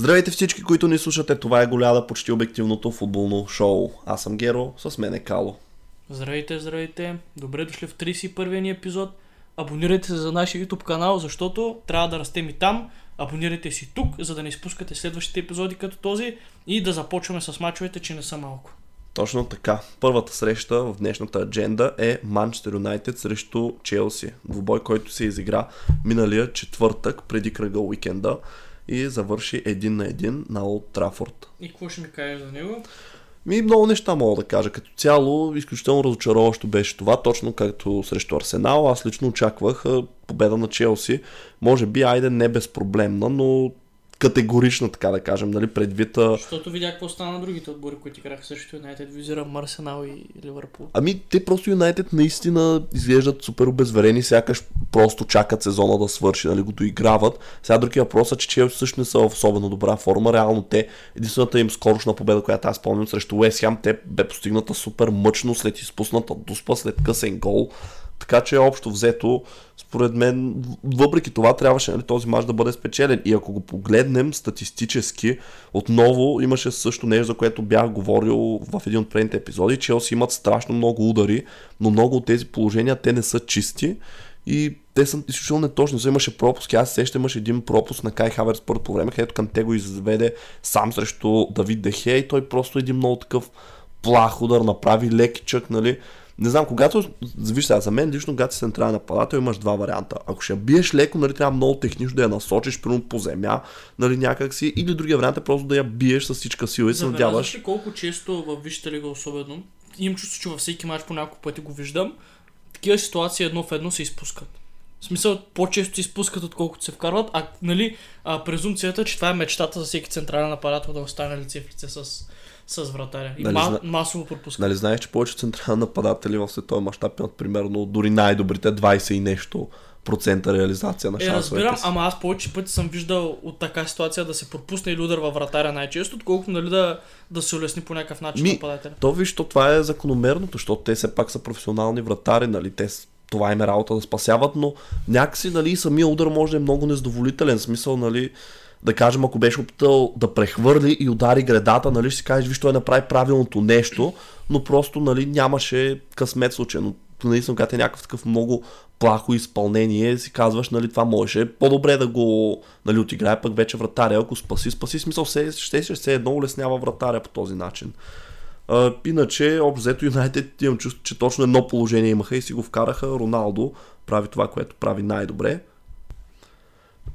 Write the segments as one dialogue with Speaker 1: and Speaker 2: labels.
Speaker 1: Здравейте всички, които ни слушате. Това е Голяда, почти обективното футболно шоу. Аз съм Геро, с мен е Кало.
Speaker 2: Здравейте, здравейте. Добре дошли в 31-я ни епизод. Абонирайте се за нашия YouTube канал, защото трябва да растем и там. Абонирайте си тук, за да не изпускате следващите епизоди като този и да започваме с мачовете, че не са малко.
Speaker 1: Точно така. Първата среща в днешната адженда е Манчестър Юнайтед срещу Челси. Двубой, който се изигра миналия четвъртък преди кръга уикенда и завърши един на един на Олд Трафорд.
Speaker 2: И какво ще ми кажеш за него?
Speaker 1: Ми много неща мога да кажа. Като цяло, изключително разочароващо беше това, точно както срещу Арсенал. Аз лично очаквах победа на Челси. Може би, айде не безпроблемна, но категорична, така да кажем, нали, предвид
Speaker 2: Защото видях какво стана на другите отбори, които играха срещу Юнайтед. Визирам Арсенал и Ливърпул.
Speaker 1: Ами, те просто Юнайтед наистина изглеждат супер обезверени, сякаш просто чакат сезона да свърши, нали, го доиграват. Сега другия въпрос е, че Челси също не са в особено добра форма. Реално те, единствената им скорошна победа, която аз спомням срещу Уест Хем, те бе постигната супер мъчно след изпусната дуспа, след късен гол. Така че общо взето, според мен, въпреки това трябваше нали, този мач да бъде спечелен. И ако го погледнем статистически, отново имаше също нещо, за което бях говорил в един от предните епизоди. Челси имат страшно много удари, но много от тези положения те не са чисти. И те са изключително неточни. За имаше пропуски. Аз сещам, имаше един пропуск на Кай Хаверс първо по време, където към те го изведе сам срещу Давид Дехе и той просто един много такъв плах удар направи, лекичък, нали. Не знам, когато, виж сега, за мен лично, когато си централен нападател, имаш два варианта. Ако ще биеш леко, нали, трябва много технично да я насочиш, примерно по земя, нали, някак си, или другия вариант е просто да я биеш с всичка сила и се надяваш.
Speaker 2: ли колко често в Висшата лига особено, имам чувство, че във всеки мач по няколко пъти го виждам, такива ситуации едно в едно се изпускат. В смисъл, по-често се изпускат, отколкото се вкарват, а нали, а, презумцията, че това е мечтата за всеки централен нападател да остане лице в лице с, с вратаря. И
Speaker 1: Нали
Speaker 2: ма,
Speaker 1: зна-
Speaker 2: масово пропуска.
Speaker 1: Нали знаеш, че повече централни нападатели в световен мащаб имат примерно дори най-добрите 20 и нещо процента реализация на
Speaker 2: Е,
Speaker 1: шансовете
Speaker 2: разбирам,
Speaker 1: си.
Speaker 2: ама аз повече пъти съм виждал от така ситуация да се пропусне или удар във вратаря най-често, отколкото нали, да, да се улесни по някакъв начин
Speaker 1: Ми,
Speaker 2: нападателя.
Speaker 1: То виж, то това е закономерното, защото те все пак са професионални вратари, нали, те това им е работа да спасяват, но някакси, нали, самия удар може да е много незадоволителен, в смисъл, нали, да кажем, ако беше опитал да прехвърли и удари гредата, нали, ще си кажеш, виж, той направи правилното нещо, но просто, нали, нямаше късмет случайно. Наистина, когато е някакъв такъв много плахо изпълнение, си казваш, нали, това можеше по-добре да го нали, отиграе, пък вече вратаря, ако спаси, спаси, смисъл, все, ще, ще се едно улеснява вратаря по този начин. А, иначе, общо взето Юнайтед имам чувство, че точно едно положение имаха и си го вкараха. Роналдо прави това, което прави най-добре.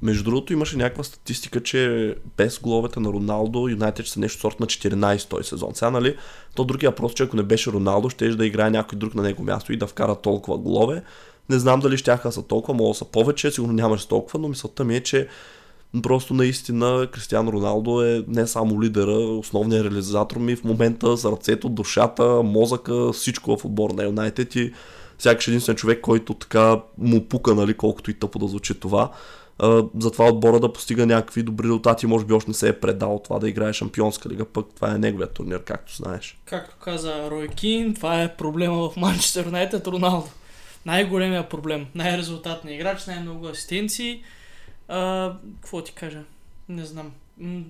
Speaker 1: Между другото имаше някаква статистика, че без головете на Роналдо Юнайтед ще са нещо сорт на 14 този сезон. Сега, нали, то другия въпрос, че ако не беше Роналдо, ще да играе някой друг на него място и да вкара толкова голове. Не знам дали ще са толкова, мога са повече, сигурно нямаше толкова, но мисълта ми е, че Просто наистина Кристиано Роналдо е не само лидера, основният реализатор ми в момента сърцето, душата, мозъка, всичко в отбор на Юнайтед и сякаш единствен човек, който така му пука, нали, колкото и тъпо да звучи това. А, затова отбора да постига някакви добри резултати, може би още не се е предал това да играе Шампионска лига, пък това е неговият турнир, както знаеш.
Speaker 2: Както каза Рой Кин, това е проблема в Манчестър Юнайтед Роналдо. Най-големия проблем. Най-резултатният играч, най-много асистенции. А, какво ти кажа? Не знам.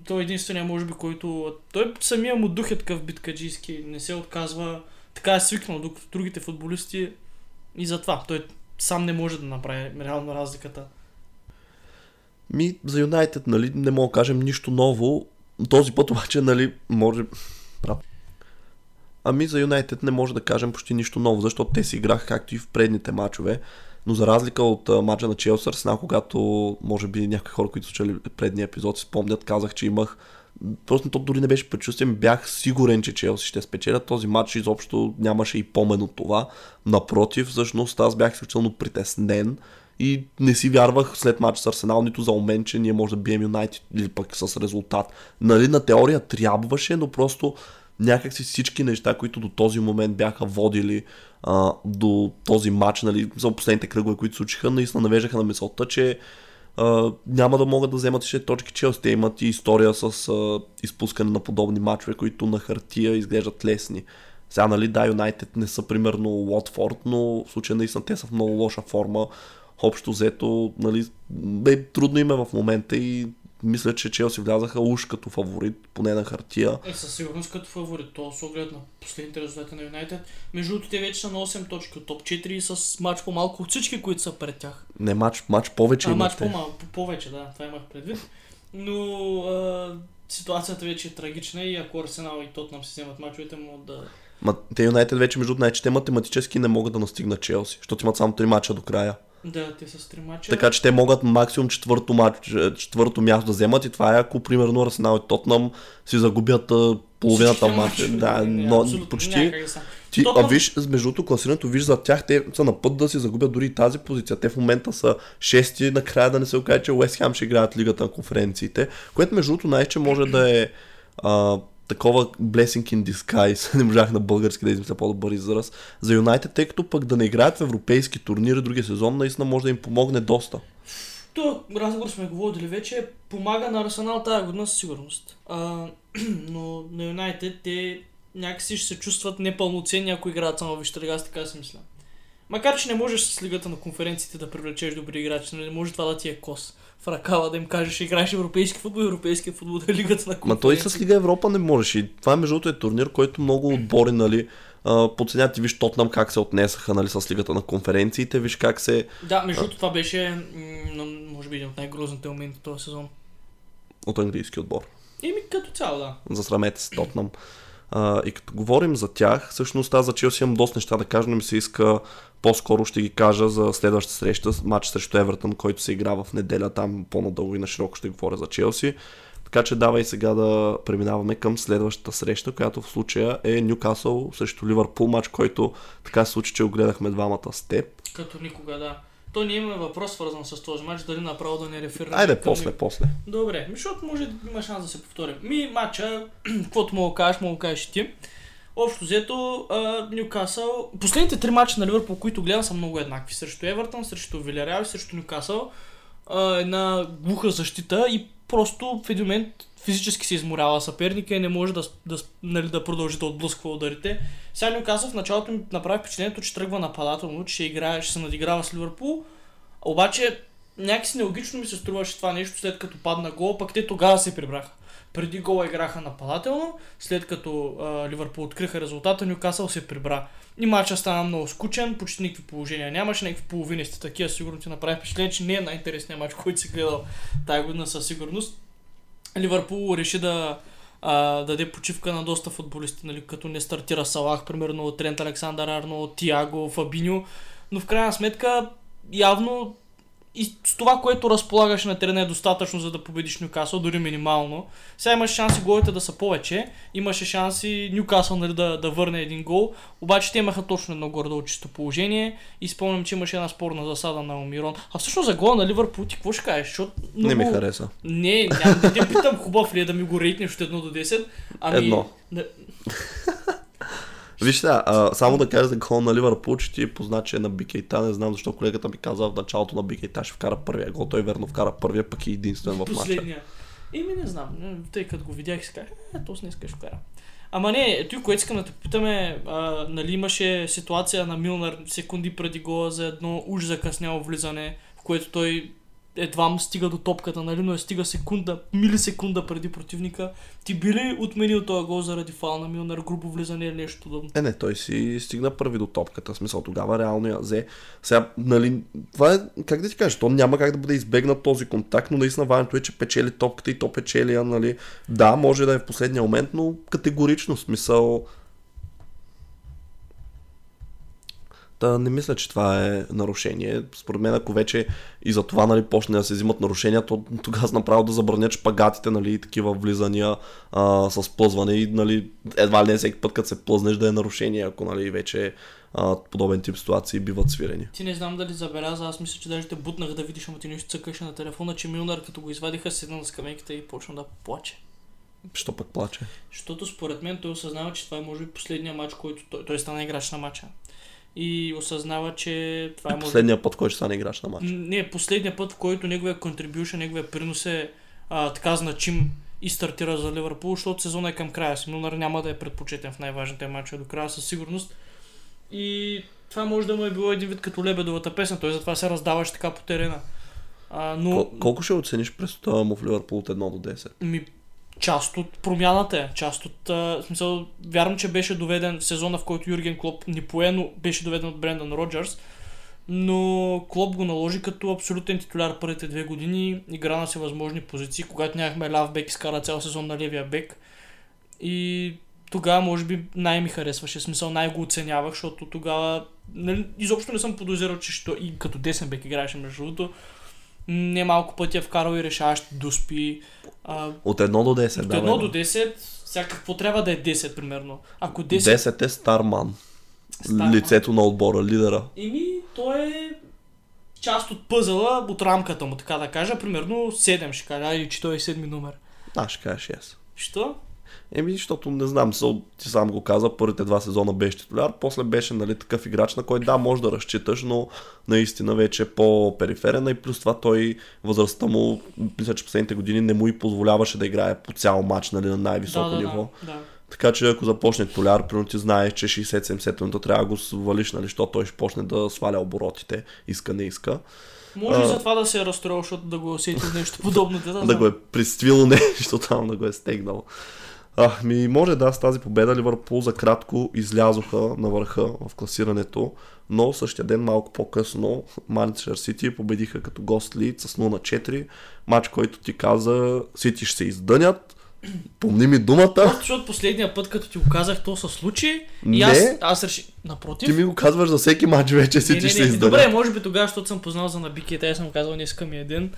Speaker 2: Той е единствения, може би, който... Той самия му дух е такъв биткаджийски. Не се отказва. Така е свикнал, докато другите футболисти и затова. Той сам не може да направи реално разликата.
Speaker 1: Ми, за Юнайтед, нали, не мога да кажем нищо ново. Този път обаче, нали, може... Ами за Юнайтед не може да кажем почти нищо ново, защото те си играха както и в предните матчове. Но за разлика от а, мача на Челси Арсенал, когато може би някои хора, които са предния епизод, си спомнят, казах, че имах Просто то дори не беше предчувствие, бях сигурен, че Челси ще спечелят. Този матч изобщо нямаше и помен от това. Напротив, всъщност аз бях изключително притеснен и не си вярвах след матч с Арсенал нито за момент, че ние може да бием Юнайтед или пък с резултат. Нали, на теория трябваше, но просто някакси всички неща, които до този момент бяха водили а, до този матч, нали, за последните кръгове, които случиха, наистина навеждаха на мисълта, че а, няма да могат да вземат ще точки Челси. Те имат и история с а, изпускане на подобни матчове, които на хартия изглеждат лесни. Сега, нали, да, Юнайтед не са примерно Уотфорд, но в случая наистина те са в много лоша форма. Общо взето, нали, бе, трудно им е в момента и мисля, че Челси влязаха уж като фаворит, поне на хартия.
Speaker 2: Е, със сигурност като фаворит. То с оглед на последните резултати на Юнайтед. Между другото, те вече са на 8 точки от топ 4 с матч по-малко от всички, които са пред тях.
Speaker 1: Не матч, матч повече
Speaker 2: А, матч по-малко, по- повече, да, това имах предвид. Но а, ситуацията вече е трагична и ако Арсенал и Тотнам си вземат мачовете, могат да...
Speaker 1: Ма, те Юнайтед вече между другото, те математически не могат да настигнат Челси, защото имат само 3 мача до края.
Speaker 2: Да, те са три мача.
Speaker 1: Така че те могат максимум четвърто, матч, четвърто място да вземат и това е ако примерно Арсенал и Тотнам си загубят половината матч. Да, но почти. Ти, а виж, между другото, класирането, виж за тях, те са на път да си загубят дори тази позиция. Те в момента са шести, накрая да не се окаже, че Уест Хем ще играят лигата на конференциите, което между другото най-че може да е а, такова blessing in disguise, не можах на български да измисля по-добър израз, за Юнайтед, тъй като пък да не играят в европейски турнири другия сезон, наистина може да им помогне доста.
Speaker 2: То разговор сме го водили вече. Помага на Арсенал тази година със сигурност. А, но на Юнайтед те някакси ще се чувстват непълноценни, ако играят само вижте лига, така си мисля. Макар, че не можеш с лигата на конференциите да привлечеш добри играчи, нали, не може това да ти е кос в ръкава, да им кажеш, играеш европейски футбол, европейски футбол, да е лигата на
Speaker 1: Ма той и с Лига Европа не можеш. И това между другото е турнир, който много отбори, нали, подценят ти виж Тотнам как се отнесаха нали, с лигата на конференциите, виж как се
Speaker 2: Да, между другото това беше, може би, един от най-грозните моменти този сезон.
Speaker 1: от английски отбор.
Speaker 2: Еми като цяло, да.
Speaker 1: Засрамете се Тотнам. А, и като говорим за тях, всъщност аз за Челси имам доста неща да кажа, но ми се иска по-скоро ще ги кажа за следващата среща, матч срещу Евертън, който се игра в неделя, там по-надълго и на широко ще говоря за Челси. Така че давай сега да преминаваме към следващата среща, която в случая е Ньюкасъл срещу Ливърпул, матч, който така се случи, че го гледахме двамата с теб.
Speaker 2: Като никога, да. То ние имаме въпрос свързан с този матч, дали направо да не реферираме.
Speaker 1: Айде,
Speaker 2: към
Speaker 1: после, после.
Speaker 2: Добре, защото може да има шанс да се повторим. Ми, матча, каквото да кажеш, мога да кажеш и ти. Общо взето, Ньюкасъл... Последните три мача на Ливърпул, които гледам, са много еднакви. Срещу Евертън, срещу Вилярял и срещу Ньюкасъл. Една глуха защита и просто в един момент физически се изморява съперника и не може да, да, нали, да продължи да отблъсква ударите. Сега Ньюкасъл в началото ми направи впечатлението, че тръгва нападателно, че ще, играе, ще се надиграва с Ливърпул. Обаче някакси нелогично ми се струваше това нещо, след като падна гол, пък те тогава се прибраха. Преди гола играха нападателно, след като а, Ливърпул откриха резултата, Ньюкасъл се прибра. И матча стана много скучен, почти никакви положения нямаше, някакви половинисти такива, сигурно ти направи впечатление, че не е най-интересният матч, който си гледал тази година със сигурност. Ливърпул реши да а, даде почивка на доста футболисти, нали, като не стартира Салах, примерно Трент Александър Арно, Тиаго, Фабиньо, но в крайна сметка явно и с това, което разполагаш на терена е достатъчно за да победиш Нюкасъл, дори минимално. Сега имаш шанси голите да са повече, имаше шанси Нюкасъл нали, да, да върне един гол, обаче те имаха точно едно гордо чисто положение и спомням, че имаше една спорна засада на Омирон. А всъщност за гола на Ливърпул ти какво ще кажеш? Защото
Speaker 1: Не
Speaker 2: много...
Speaker 1: ми хареса.
Speaker 2: Не, няма да те питам хубав ли е да ми го рейтнеш от 1 до 10. Ами,
Speaker 1: Едно.
Speaker 2: Да,
Speaker 1: Виж сега, а, само да кажа за гол на Ливърпул, че ти е познат, че е на Бикейта. Не знам защо колегата ми каза в началото на Бикейта ще вкара първия гол. Той верно вкара първия, пък и единствен в
Speaker 2: последния. Еми не знам, тъй като го видях си казах, е, то не искаш вкара. Ама не, ето и което искам да те питаме, а, нали имаше ситуация на Милнар секунди преди гола за едно уж закъсняло влизане, в което той едва му стига до топката, нали, но е стига секунда, милисекунда преди противника. Ти би ли отменил този гол заради фал на Милнар, грубо влизане или нещо подобно?
Speaker 1: Е, не, той си стигна първи до топката. В смисъл, тогава реално я взе. Сега, нали, това е, как да ти кажа, то няма как да бъде избегнат този контакт, но наистина важното е, че печели топката и то печели, нали. Да, може да е в последния момент, но категорично в смисъл. Та не мисля, че това е нарушение. Според мен, ако вече и за това нали, почне да се взимат нарушения, то тогава направо да забранят шпагатите нали, и такива влизания а, с плъзване и нали, едва ли не всеки път, като се плъзнеш да е нарушение, ако нали, вече а, подобен тип ситуации биват свирени.
Speaker 2: Ти не знам дали забеляза, аз мисля, че даже те бутнах да видиш, ама ти нещо цъкаше на телефона, че Милнар като го извадиха, седна на скамейката и почна да плаче.
Speaker 1: Що пък плаче?
Speaker 2: Защото според мен той осъзнава, че това е може би последния матч, който той, той стана играч на матча. И осъзнава, че това е може
Speaker 1: Последния път, който ще стане играч на матч.
Speaker 2: Не, последния път, в който неговия контрибюшн, неговия принос е а, така значим и стартира за Ливърпул, защото сезона е към края си. Милнар няма да е предпочетен в най-важните матчове до края със сигурност. И това може да му е било един вид като лебедовата песен, той затова се раздаваше така по терена. А, но
Speaker 1: Кол- колко ще оцениш през това му в Ливърпул от 1 до 10?
Speaker 2: ми, част от промяната е. Част от... А, смисъл, вярвам, че беше доведен в сезона, в който Юрген Клоп ни пое, но беше доведен от Брендан Роджерс. Но Клоп го наложи като абсолютен титуляр първите две години. Игра на всевъзможни позиции. Когато нямахме ляв бек, изкара цял сезон на левия бек. И тогава може би най-ми харесваше, смисъл най-го оценявах, защото тогава нали, изобщо не съм подозирал, че ще, и като десен бек играеше между другото. Не малко пъти е вкарал и решаващи дуспи. А,
Speaker 1: От 1 до 10,
Speaker 2: от
Speaker 1: да.
Speaker 2: 1 до 10, сега какво трябва да е 10 примерно? Ако 10,
Speaker 1: 10 е Старман.
Speaker 2: Старман.
Speaker 1: Лицето на отбора, лидера.
Speaker 2: Еми, той е част от пъзела, от рамката му, така да кажа. Примерно 7 ще кажа, или че той е седми номер.
Speaker 1: Аз ще кажа 6.
Speaker 2: Що?
Speaker 1: Еми, защото не знам, са- ти сам го каза, първите два сезона беше титуляр, после беше нали, такъв играч, на който да, може да разчиташ, но наистина вече е по-периферен и плюс това той, възрастта му, мисля, че последните години не му и позволяваше да играе по цял матч нали, на най-високо
Speaker 2: да, да,
Speaker 1: ниво.
Speaker 2: Да, да.
Speaker 1: Така че ако започне толяр, примерно ти знаеш, че 60-70 минута трябва да го свалиш, нали, защото той ще почне да сваля оборотите, иска не иска.
Speaker 2: Може
Speaker 1: А.
Speaker 2: за това да се е разстроил, защото да го е усетил нещо подобно. Да,
Speaker 1: да го е приствил нещо там, да го е стегнал. А, ми може да, с тази победа Ливърпул за кратко излязоха на върха в класирането, но същия ден малко по-късно Манчестър Сити победиха като гост Лид с 0 на 4. Матч, който ти каза, Сити ще се издънят. Помни ми думата.
Speaker 2: Просто защото последния път, като ти го казах, то се случи. И
Speaker 1: Не.
Speaker 2: аз, аз реших. Напротив.
Speaker 1: Ти ми го казваш за всеки матч вече,
Speaker 2: не,
Speaker 1: Сити
Speaker 2: не,
Speaker 1: ще се
Speaker 2: не,
Speaker 1: издънят.
Speaker 2: добре, може би тогава, защото съм познал за набики, те съм казал, днеска ми е ден.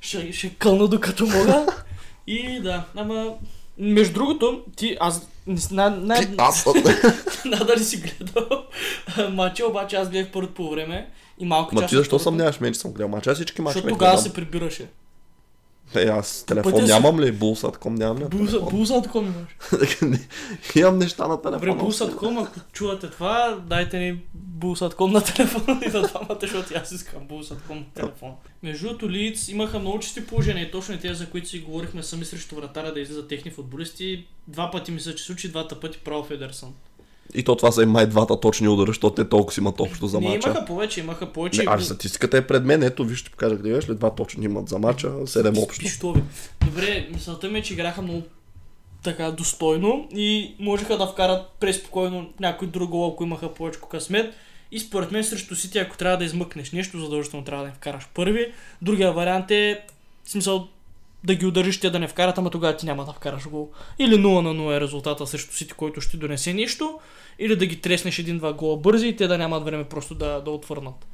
Speaker 2: Ще, ще кълна докато мога. И да, ама между другото, ти, аз не на, на,
Speaker 1: Ти, Аз
Speaker 2: надали си гледал матча, обаче аз гледах първото по време и малко
Speaker 1: Ма ти защо съмняваш мен, че съм гледал матча? Аз всички матча
Speaker 2: Защото тогава се прибираше.
Speaker 1: Е, аз телефон
Speaker 2: Пътя
Speaker 1: нямам ли? Булсатком нямам ли?
Speaker 2: Булса, булсатком имаш.
Speaker 1: Имам неща на телефона.
Speaker 2: Добре, булсатком, ако чувате това, дайте ни булсатком на телефона и на двамата, защото аз искам булсатком на телефона. Между другото, Лиц имаха много чисти положения точно тези, за които си говорихме сами срещу вратаря да излизат техни футболисти. Два пъти ми се че случи, двата пъти право Федерсън.
Speaker 1: И то това са и май двата точни удара, защото те толкова си имат общо за
Speaker 2: Не,
Speaker 1: мача.
Speaker 2: имаха повече, имаха повече.
Speaker 1: Не, аж статистиката е пред мен. Ето, виж, ще покажа къде беше. Два точни имат за мача, 7 общо.
Speaker 2: Пиштови. Добре, мисълта ми е, че играха много така достойно и можеха да вкарат преспокойно някой друг гол, ако имаха повече късмет. И според мен срещу Сити, ако трябва да измъкнеш нещо, задължително трябва да не вкараш първи. Другия вариант е, в смисъл, да ги удариш те да не вкарат, ама тогава ти няма да вкараш гол. Или 0 на 0 е резултата срещу Сити, който ще донесе нещо. Или да ги треснеш един-два гола бързи и те да нямат време просто да, да отвърнат.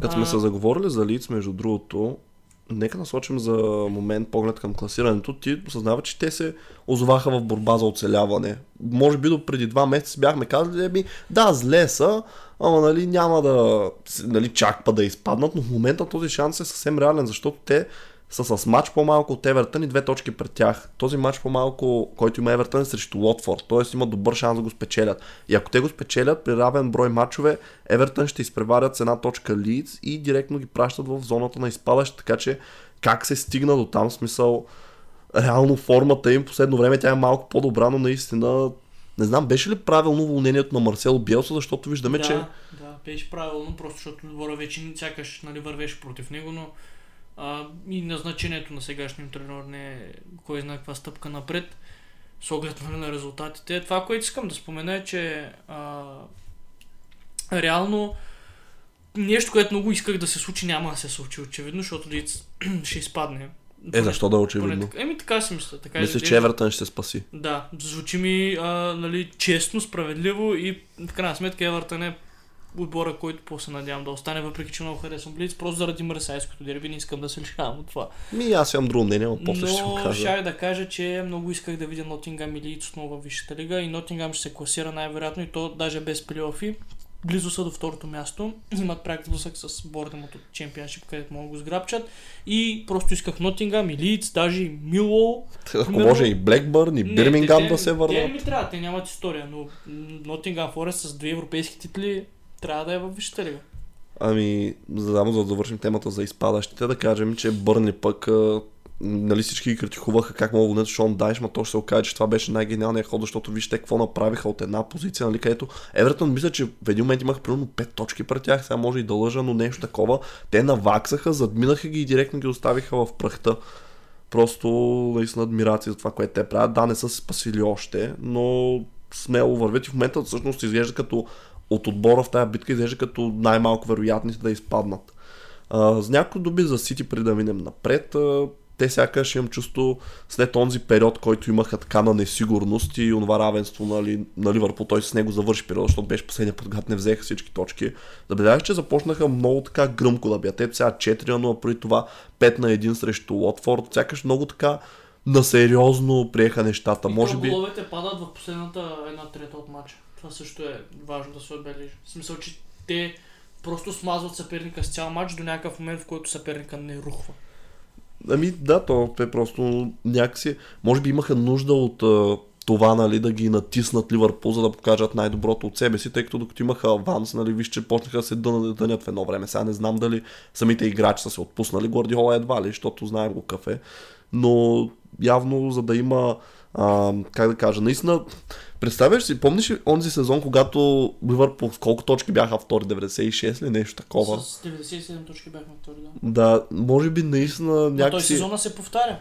Speaker 1: Като сме се заговорили за лиц, между другото, нека насочим за момент поглед към класирането. Ти осъзнава, че те се озоваха в борба за оцеляване. Може би до преди два месеца бяхме казали, еми, да, зле са, ама нали, няма да нали, чак па да изпаднат, но в момента този шанс е съвсем реален, защото те са с матч по-малко от Евертън и две точки пред тях. Този матч по-малко, който има Евертън е срещу Лотфорд, т.е. има добър шанс да го спечелят. И ако те го спечелят при равен брой матчове, Евертън ще изпреварят с една точка Лидс и директно ги пращат в зоната на изпадащ, така че как се стигна до там, смисъл реално формата им последно време тя е малко по-добра, но наистина не знам, беше ли правилно уволнението на Марсело Биелса, защото виждаме,
Speaker 2: да,
Speaker 1: че
Speaker 2: Да, беше правилно, просто защото отбора вече сякаш нали, вървеше против него, но а, и назначението на сегашния им тренер не е кой знае каква стъпка напред с оглед нали, на резултатите. Това, което искам да спомена е, че а, реално нещо, което много исках да се случи, няма да се случи очевидно, защото Лиц ще изпадне.
Speaker 1: е защо да е
Speaker 2: Поне
Speaker 1: очевидно.
Speaker 2: така- Еми така си мисля. Така
Speaker 1: Мисля,
Speaker 2: изглежда.
Speaker 1: че Евертън ще се спаси.
Speaker 2: Да, звучи ми а, нали, честно, справедливо и в крайна сметка Евертън е отбора, който после надявам да остане, въпреки че много харесвам Блиц, просто заради Марсайското дерби не искам да се лишавам от това.
Speaker 1: Ми аз имам друго мнение, но после ще го кажа.
Speaker 2: щях да кажа, че много исках да видя Нотингам и Лийц отново в Висшата лига и Нотингам ще се класира най-вероятно и то даже без плейофи. близо са до второто място. Имат пряк сблъсък с Бордемот от Чемпионшип, където могат да го сграбчат. И просто исках Нотингам и Лидс, даже и Милуол.
Speaker 1: Ако
Speaker 2: Примерно-
Speaker 1: може и Блекбърн, и Бирмингам
Speaker 2: те-
Speaker 1: да се
Speaker 2: Те
Speaker 1: върнат.
Speaker 2: ми трябва, те нямат история, но Нотингам Форест с две европейски титли трябва да е във Висшата лига.
Speaker 1: Ами, само за да завършим темата за изпадащите, да кажем, че Бърни пък, нали всички критикуваха как мога да гонят Шон Дайш, ма то ще се окаже, че това беше най-гениалният ход, защото вижте какво направиха от една позиция, нали, където Евертън мисля, че в един момент имаха примерно 5 точки пред тях, сега може и да лъжа, но нещо такова. Те наваксаха, задминаха ги и директно ги оставиха в прахта. Просто наистина адмирация за това, което те правят. Да, не са се спасили още, но смело вървят и в момента всъщност изглежда като от отбора в тази битка изглежда като най-малко вероятните да изпаднат. А, с някои дуби за Сити преди да минем напред, а, те сякаш имам чувство след онзи период, който имаха така на несигурност и онова равенство нали, на Ливърпул, той с него завърши периода, защото беше последния път, когато не взеха всички точки. Забелязах, че започнаха много така гръмко да бият. Те сега 4 на 0, преди това 5 на 1 срещу Лотфорд. Сякаш много така насериозно приеха нещата.
Speaker 2: И
Speaker 1: Може би...
Speaker 2: головете падат в последната една трета от матча. Това също е важно да се отбележи. В смисъл, че те просто смазват съперника с цял матч до някакъв момент, в който съперника не рухва.
Speaker 1: Ами да, то е просто някакси... Може би имаха нужда от това, нали, да ги натиснат Ливърпул, за да покажат най-доброто от себе си, тъй като докато имаха аванс, нали, виж, че почнаха да се дънат, дънят в едно време. Сега не знам дали самите играчи са се отпуснали, Гвардиола едва ли, защото знаем го кафе. Но явно, за да има, а, как да кажа, наистина, представяш си, помниш ли онзи сезон, когато Ливърпул с колко точки бяха втори, 96 ли, нещо такова?
Speaker 2: С 97 точки бяхме втори, да.
Speaker 1: Да, може би наистина
Speaker 2: Но той
Speaker 1: някакси...
Speaker 2: сезона се повтаря.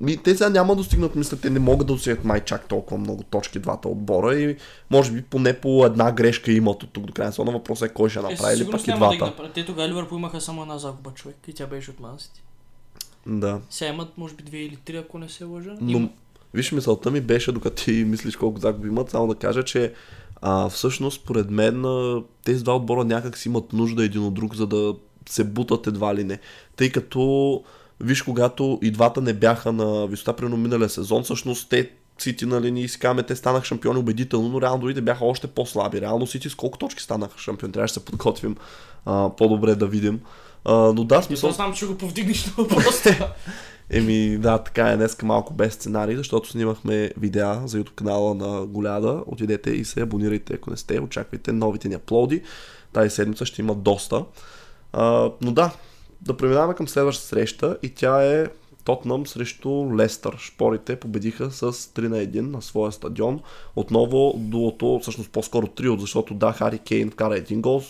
Speaker 1: Ми, те сега няма да достигнат, мисля, те не могат да достигнат май чак толкова много точки двата отбора и може би поне по една грешка имат от тук до края на сезона. Въпросът е кой ще
Speaker 2: Е,
Speaker 1: направи
Speaker 2: сигурност
Speaker 1: пък и
Speaker 2: да
Speaker 1: двата.
Speaker 2: направят. Те тогава Ливърпул имаха само една загуба човек и тя беше от Мансити.
Speaker 1: Да.
Speaker 2: Сега имат може би две или три, ако не се лъжа.
Speaker 1: Но,
Speaker 2: Има-
Speaker 1: виж, мисълта ми беше, докато ти мислиш колко загуби имат, само да кажа, че а, всъщност, според мен, тези два отбора някак си имат нужда един от друг, за да се бутат едва ли не. Тъй като, виж, когато и двата не бяха на висота, примерно миналия сезон, всъщност те Сити, нали, ние казваме, те станаха шампиони убедително, но реално другите бяха още по-слаби. Реално Сити с колко точки станаха шампиони? Трябваше да се подготвим а, по-добре да видим. А, но да, смисъл,
Speaker 2: Смисъл... знам, че го повдигнеш на въпроса.
Speaker 1: Еми да, така е днеска малко без сценарий, защото снимахме видеа за YouTube канала на Голяда. Отидете и се абонирайте, ако не сте. Очаквайте новите ни аплоди. Тази седмица ще има доста. А, но да, да преминаваме към следващата среща и тя е Тотнам срещу Лестър. Шпорите победиха с 3 на 1 на своя стадион. Отново дуото, всъщност по-скоро трио, защото да, Хари Кейн вкара един гол,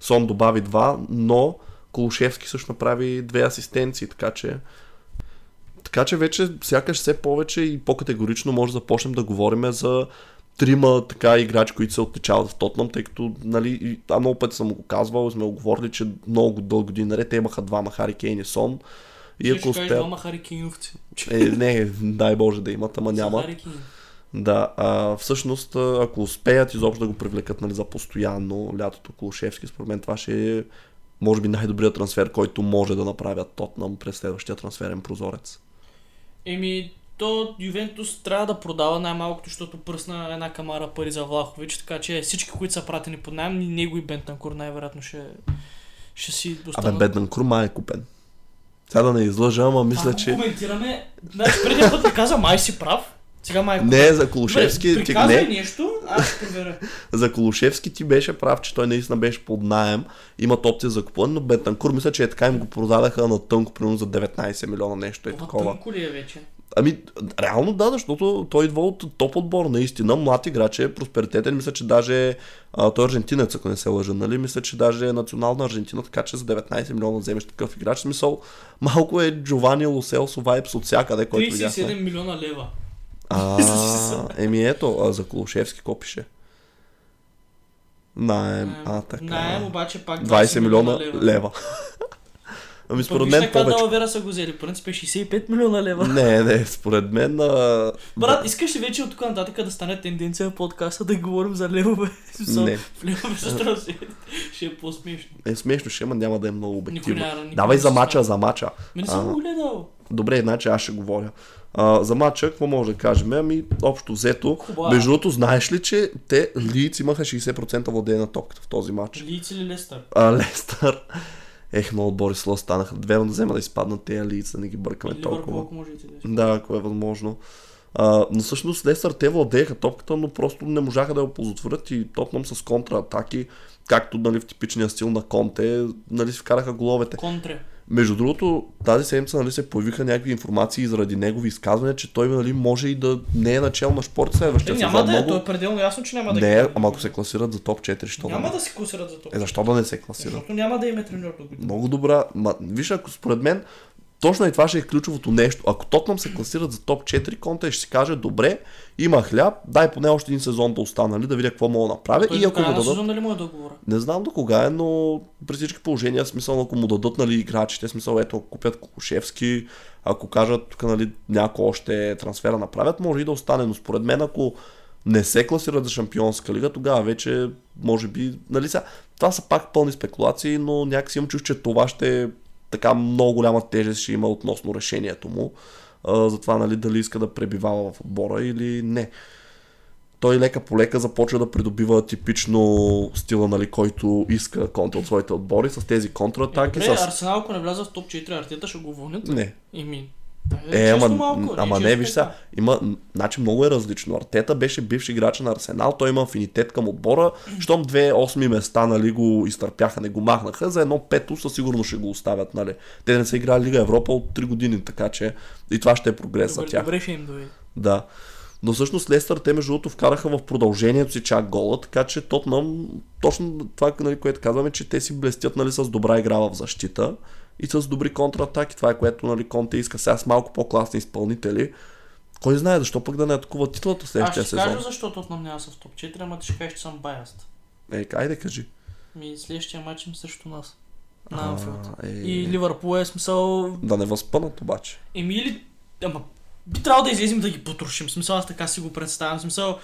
Speaker 1: Сон добави два, но Колушевски също направи две асистенции, така че така че вече сякаш все повече и по-категорично може да започнем да говорим за трима така играчи, които се отличават в Тотнам, тъй като, нали, а много пъти съм го казвал, сме го говорили, че много дълги години наред имаха двама Хари Кейн и Сон. И ако
Speaker 2: успеят...
Speaker 1: успеят...
Speaker 2: двама харикейновци.
Speaker 1: Е, не, дай Боже да имат, ама няма.
Speaker 2: Харикейн.
Speaker 1: Да, а, всъщност, ако успеят изобщо да го привлекат нали, за постоянно лятото Колушевски, според мен това ще е може би най-добрият трансфер, който може да направят Тотнам през следващия трансферен прозорец.
Speaker 2: Еми, то Ювентус трябва да продава най-малкото, защото пръсна една камара пари за Влахович, така че всички, които са пратени под найем, него и Бентанкур най-вероятно ще, ще си
Speaker 1: Абе,
Speaker 2: достанат.
Speaker 1: Беднан Крума е купен. Сега да не излъжа, ама мисля,
Speaker 2: го
Speaker 1: че...
Speaker 2: коментираме. Значи, преди път ми каза, май си прав. Сега май е купен.
Speaker 1: Не, за Колушевски,
Speaker 2: Добре,
Speaker 1: ти,
Speaker 2: приказвай
Speaker 1: не,
Speaker 2: нещо, аз проверя.
Speaker 1: за Колушевски ти беше прав, че той наистина беше под найем. Имат опция за купуване, но Бетанкур мисля, че е така им го продадаха на тънко, примерно за 19 милиона нещо е
Speaker 2: Това
Speaker 1: такова.
Speaker 2: тънко ли е вече?
Speaker 1: Ами, реално да, защото той идва от топ отбор, наистина. Млад играч е просперитетен. Мисля, че даже а, той е аржентинец, ако не се лъжа, нали? Мисля, че даже е национална Аржентина, така че за 19 милиона вземеш такъв играч. Смисъл, малко е Джовани Лоселсо вайпс от всякъде, който видяхме.
Speaker 2: 37 милиона лева.
Speaker 1: А, еми ето, а за Колушевски какво пише? Наем, а така.
Speaker 2: Наем обаче пак
Speaker 1: 20 милиона лева. ами според мен
Speaker 2: каква
Speaker 1: повече.
Speaker 2: далавера са го взели? Принцип е 65 милиона лева.
Speaker 1: Не, не, според мен... А...
Speaker 2: Брат, искаш ли вече от тук нататък да стане тенденция в подкаста да говорим за левове?
Speaker 1: Не.
Speaker 2: В левове с трансфер. Ще е по-смешно.
Speaker 1: Е смешно, ще, ама няма да е много
Speaker 2: Никой
Speaker 1: обективно.
Speaker 2: няма. никой
Speaker 1: Давай за мача, за мача.
Speaker 2: Ми не съм
Speaker 1: А.
Speaker 2: го гледал.
Speaker 1: Добре, значи аз ще говоря. А, за матча, какво може да кажем? Ами, общо взето. Между другото, знаеш ли, че те Лиц имаха 60% владение на топката в този матч?
Speaker 2: Лиц или Лестър?
Speaker 1: А Лестър. Ех, много отбори сло станаха. Две да взема да изпаднат тези Лиц, да не ги бъркаме
Speaker 2: Ливърпул,
Speaker 1: толкова.
Speaker 2: може да.
Speaker 1: Да, ако е възможно. А, но всъщност Лестър те владееха топката, но просто не можаха да я оползотворят и Тотнам с контратаки, както нали, в типичния стил на Конте, нали, си вкараха головете.
Speaker 2: Контре.
Speaker 1: Между другото, тази седмица нали, се появиха някакви информации заради негови изказвания, че той нали, може и да не е начал на шпорт
Speaker 2: Е,
Speaker 1: следващия
Speaker 2: няма
Speaker 1: сезон.
Speaker 2: да е,
Speaker 1: Много...
Speaker 2: то е пределно ясно, че няма да
Speaker 1: Не,
Speaker 2: ги-
Speaker 1: ама ако се класират за топ 4, що
Speaker 2: Няма
Speaker 1: да...
Speaker 2: да се класират за това.
Speaker 1: Е, защо да не се класират?
Speaker 2: Защото няма да има треньор до година.
Speaker 1: Много добра. Ма, виж, ако според мен, точно и това ще е ключовото нещо. Ако Тотнам се класират за топ 4, Конте ще си каже, добре, има хляб, дай поне още един сезон да остана, нали, да видя какво мога да направя.
Speaker 2: Той
Speaker 1: и ако му дадат...
Speaker 2: сезон нали му е договора?
Speaker 1: Не знам до кога е, но при всички положения, смисъл, ако му дадат нали, играчите, смисъл, ето, ако купят Кокушевски, ако кажат тук нали, някой още трансфера направят, може и да остане, но според мен, ако не се класират за шампионска лига, тогава вече, може би, нали сега, това са пак пълни спекулации, но някакси имам чуш, че това ще е така много голяма тежест ще има относно решението му, а, за това нали, дали иска да пребивава в отбора или не той лека по лека започва да придобива типично стила, нали, който иска контра от своите отбори, с тези контратаки.
Speaker 2: Добре,
Speaker 1: с...
Speaker 2: Арсенал, ако не вляза в топ 4, Артета ще го вълнят.
Speaker 1: Не.
Speaker 2: Еми.
Speaker 1: Е, ама,
Speaker 2: малко,
Speaker 1: ама не, виж сега, има, значи много е различно. Артета беше бивш играч на Арсенал, той има афинитет към отбора, щом две осми места, нали, го изтърпяха, не го махнаха, за едно пето със сигурност ще го оставят, нали. Те не са играли Лига Европа от 3 години, така че и това ще е прогрес за тях.
Speaker 2: добре ще им дойде.
Speaker 1: Да. Но всъщност Лестър те между другото вкараха в продължението си чак гола, така че Тотнам, точно това, нали, което казваме, че те си блестят нали, с добра игра в защита и с добри контратаки. Това е което нали, Конте иска сега с малко по-класни изпълнители. Кой знае защо пък да не атакува титлата
Speaker 2: Аз
Speaker 1: следващия
Speaker 2: ще
Speaker 1: сезон.
Speaker 2: кажа защо Тотнам няма са в топ 4, ама ти ще кажеш, че съм баяст.
Speaker 1: Е, айде кажи.
Speaker 2: Ми следващия матч им срещу нас. На Анфилд.
Speaker 1: е,
Speaker 2: И Ливърпул е смисъл...
Speaker 1: Да не възпънат обаче.
Speaker 2: Еми или... Ама би трябвало да излезем да ги потрошим. В Смисъл аз така си го представям. Смисъл...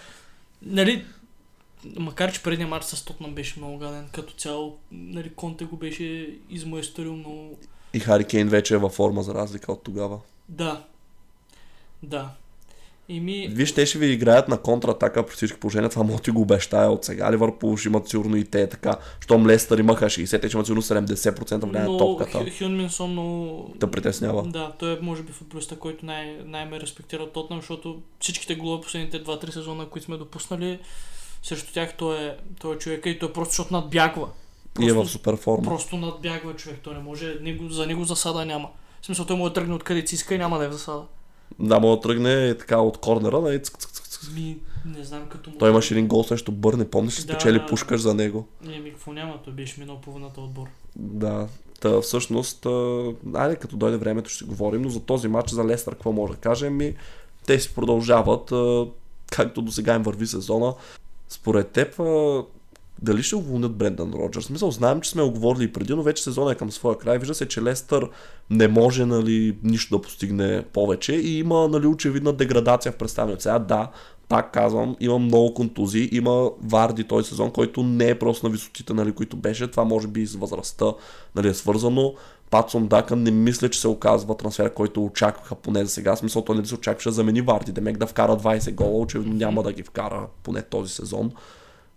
Speaker 2: Нали... Макар, че предния матч с Тотнам беше много гаден, като цяло, нали, Конте го беше измайсторил много...
Speaker 1: И Хари Кейн вече е във форма за разлика от тогава.
Speaker 2: Да. Да. И ми...
Speaker 1: Виж, те ще ви играят на контратака при всички положения. Това мога ти го обещая от сега. Ливърпул ще имат сигурно и те така. Щом Лестър имаха 60, те ще имат сигурно 70% влияние на
Speaker 2: но
Speaker 1: топката.
Speaker 2: Хю- Хюн Минсон много...
Speaker 1: Те притеснява.
Speaker 2: Да, той е може би футболиста, който най- най-ме респектира от Тотнам, защото всичките голове последните 2-3 сезона, които сме допуснали, срещу тях той е, той е човека и той просто защото надбягва.
Speaker 1: И е
Speaker 2: Просто,
Speaker 1: в супер форма.
Speaker 2: просто надбягва човек, той не може, него, за него засада няма. В смисъл той може да тръгне откъде си иска и няма да е в засада.
Speaker 1: Да, мога да тръгне е така от корнера, нали, цък, цък, цък, цък.
Speaker 2: Ми, не знам като му...
Speaker 1: Той имаше един гол срещу Бърне, помниш, че
Speaker 2: Да,
Speaker 1: спечели
Speaker 2: да.
Speaker 1: пушкаш за него.
Speaker 2: Не, ми какво няма, той беше минал половината отбор.
Speaker 1: Да, та всъщност, айде като дойде времето ще говорим, но за този матч за Лестър какво може да кажем? Ми, те си продължават, както до сега им върви сезона. Според теб, дали ще уволнят Брендан Роджерс? Мисъл, знаем, че сме го говорили и преди, но вече сезона е към своя край. Вижда се, че Лестър не може нали, нищо да постигне повече и има нали, очевидна деградация в представянето. Сега да, пак казвам, има много контузии, има Варди този сезон, който не е просто на висотите, нали, които беше. Това може би и с възрастта нали, е свързано. Патсон Дака не мисля, че се оказва трансфер, който очакваха поне за сега. Смисъл, той не се очакваше да замени Варди. Демек да вкара 20 гола, очевидно няма да ги вкара поне този сезон.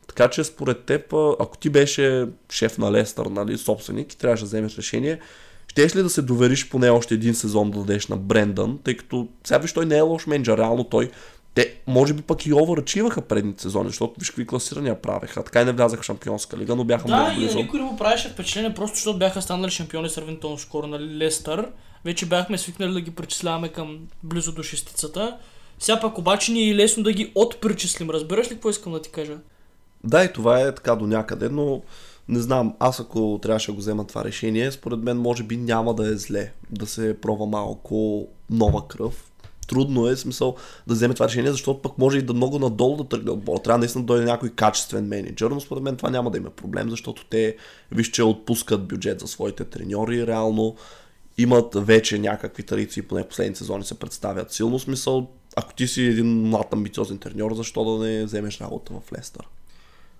Speaker 1: Така че според теб, ако ти беше шеф на Лестър, нали, собственик и трябваше да вземеш решение, щеш ли да се довериш поне още един сезон да дадеш на Брендан, тъй като сега виж той не е лош менеджер, реално той те, може би пък и овърачиваха предните сезони, защото виж какви класирания правеха. Така и не влязаха в Шампионска лига, но бяха
Speaker 2: Да,
Speaker 1: много
Speaker 2: и на
Speaker 1: близо.
Speaker 2: никой не му правеше впечатление, просто защото бяха станали шампиони сравнително скоро на Лестър. Вече бяхме свикнали да ги причисляваме към близо до шестицата. Сега пък обаче ни е лесно да ги отпричислим. Разбираш ли какво искам да ти кажа?
Speaker 1: Да, и това е така до някъде, но не знам, аз ако трябваше да го взема това решение, според мен може би няма да е зле да се пробва малко нова кръв. Трудно е смисъл да вземе това решение, защото пък може и да много надолу да тръгне отбора. Трябва наистина да дойде някой качествен менеджер, но според мен това няма да има проблем, защото те виж, че отпускат бюджет за своите треньори, реално имат вече някакви традиции, поне последните сезони се представят силно смисъл. Ако ти си един млад амбициозен треньор, защо да не вземеш работа в Лестър?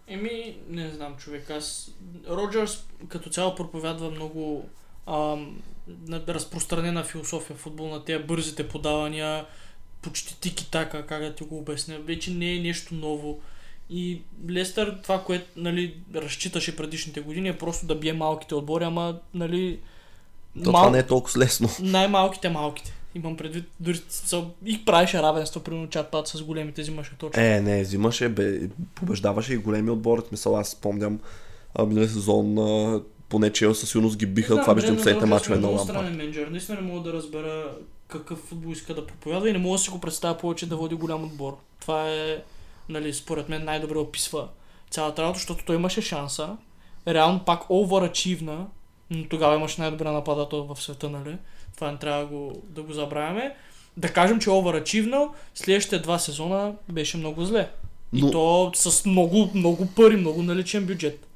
Speaker 2: Еми, не знам, човек. Аз. Роджерс като цяло проповядва много ам, разпространена философия в футбол, на тези бързите подавания, почти тики-така, как да ти го обясня. Вече не е нещо ново. И Лестър, това, което нали, разчиташе предишните години, е просто да бие малките отбори, ама нали,
Speaker 1: То това не е толкова лесно.
Speaker 2: най-малките малките. Имам предвид, дори са, и правеше равенство, примерно чат пат с големите взимаше точно.
Speaker 1: Е, не, взимаше, бе, побеждаваше и големи отбори. В Смисъл, аз спомням миналия сезон, поне Чел със силност ги биха, това виждам последните мачове на
Speaker 2: много
Speaker 1: Лампа.
Speaker 2: странен менеджер. Наистина не мога да разбера какъв футбол иска да проповядва и не мога да си го представя повече да води голям отбор. Това е, нали, според мен най-добре описва цялата работа, защото той имаше шанса. Реално пак овърачивна, но тогава имаше най-добре нападател в света, нали? Това не трябва да го, да го забравяме. Да кажем, че овърачивнал, следващите два сезона беше много зле. И
Speaker 1: Но-
Speaker 2: то с много, много пари, много наличен бюджет.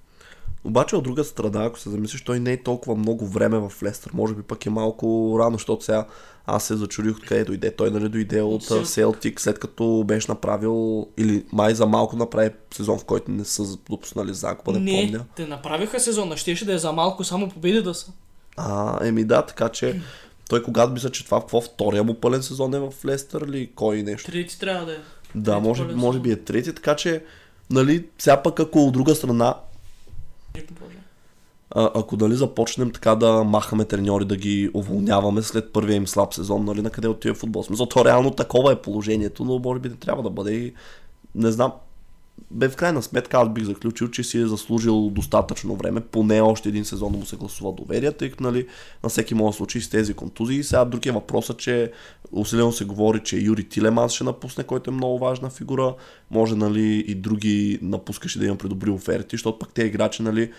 Speaker 1: Обаче от друга страна, ако се замислиш, той не е толкова много време в Лестър. Може би пък е малко рано, защото сега аз се зачудих откъде дойде. Той нали дойде от
Speaker 2: Селтик.
Speaker 1: а, след като беше направил, или май за малко направи сезон, в който не са допуснали загуба, не,
Speaker 2: не,
Speaker 1: помня.
Speaker 2: те направиха сезона, щеше да е за малко само победи да са.
Speaker 1: А, еми да, така че той когато мисля, че това какво втория му пълен сезон е в Лестър или кой нещо.
Speaker 2: Трети трябва да е.
Speaker 1: Да,
Speaker 2: трети
Speaker 1: може, може
Speaker 2: сезон.
Speaker 1: би е трети, така че нали, сега пък ако от друга страна А, ако дали започнем така да махаме треньори, да ги уволняваме след първия им слаб сезон, нали, на къде отива футбол. Смисъл, то реално такова е положението, но може би не трябва да бъде и не знам. Бе, в крайна сметка аз бих заключил, че си е заслужил достатъчно време, поне още един сезон да му се гласува доверие, тъй като нали, на всеки може случи с тези контузии. Сега друг е въпросът, че усилено се говори, че Юри Тилеманс ще напусне, който е много важна фигура. Може нали, и други напускащи да имам придобри оферти, защото пък те играчи, нали,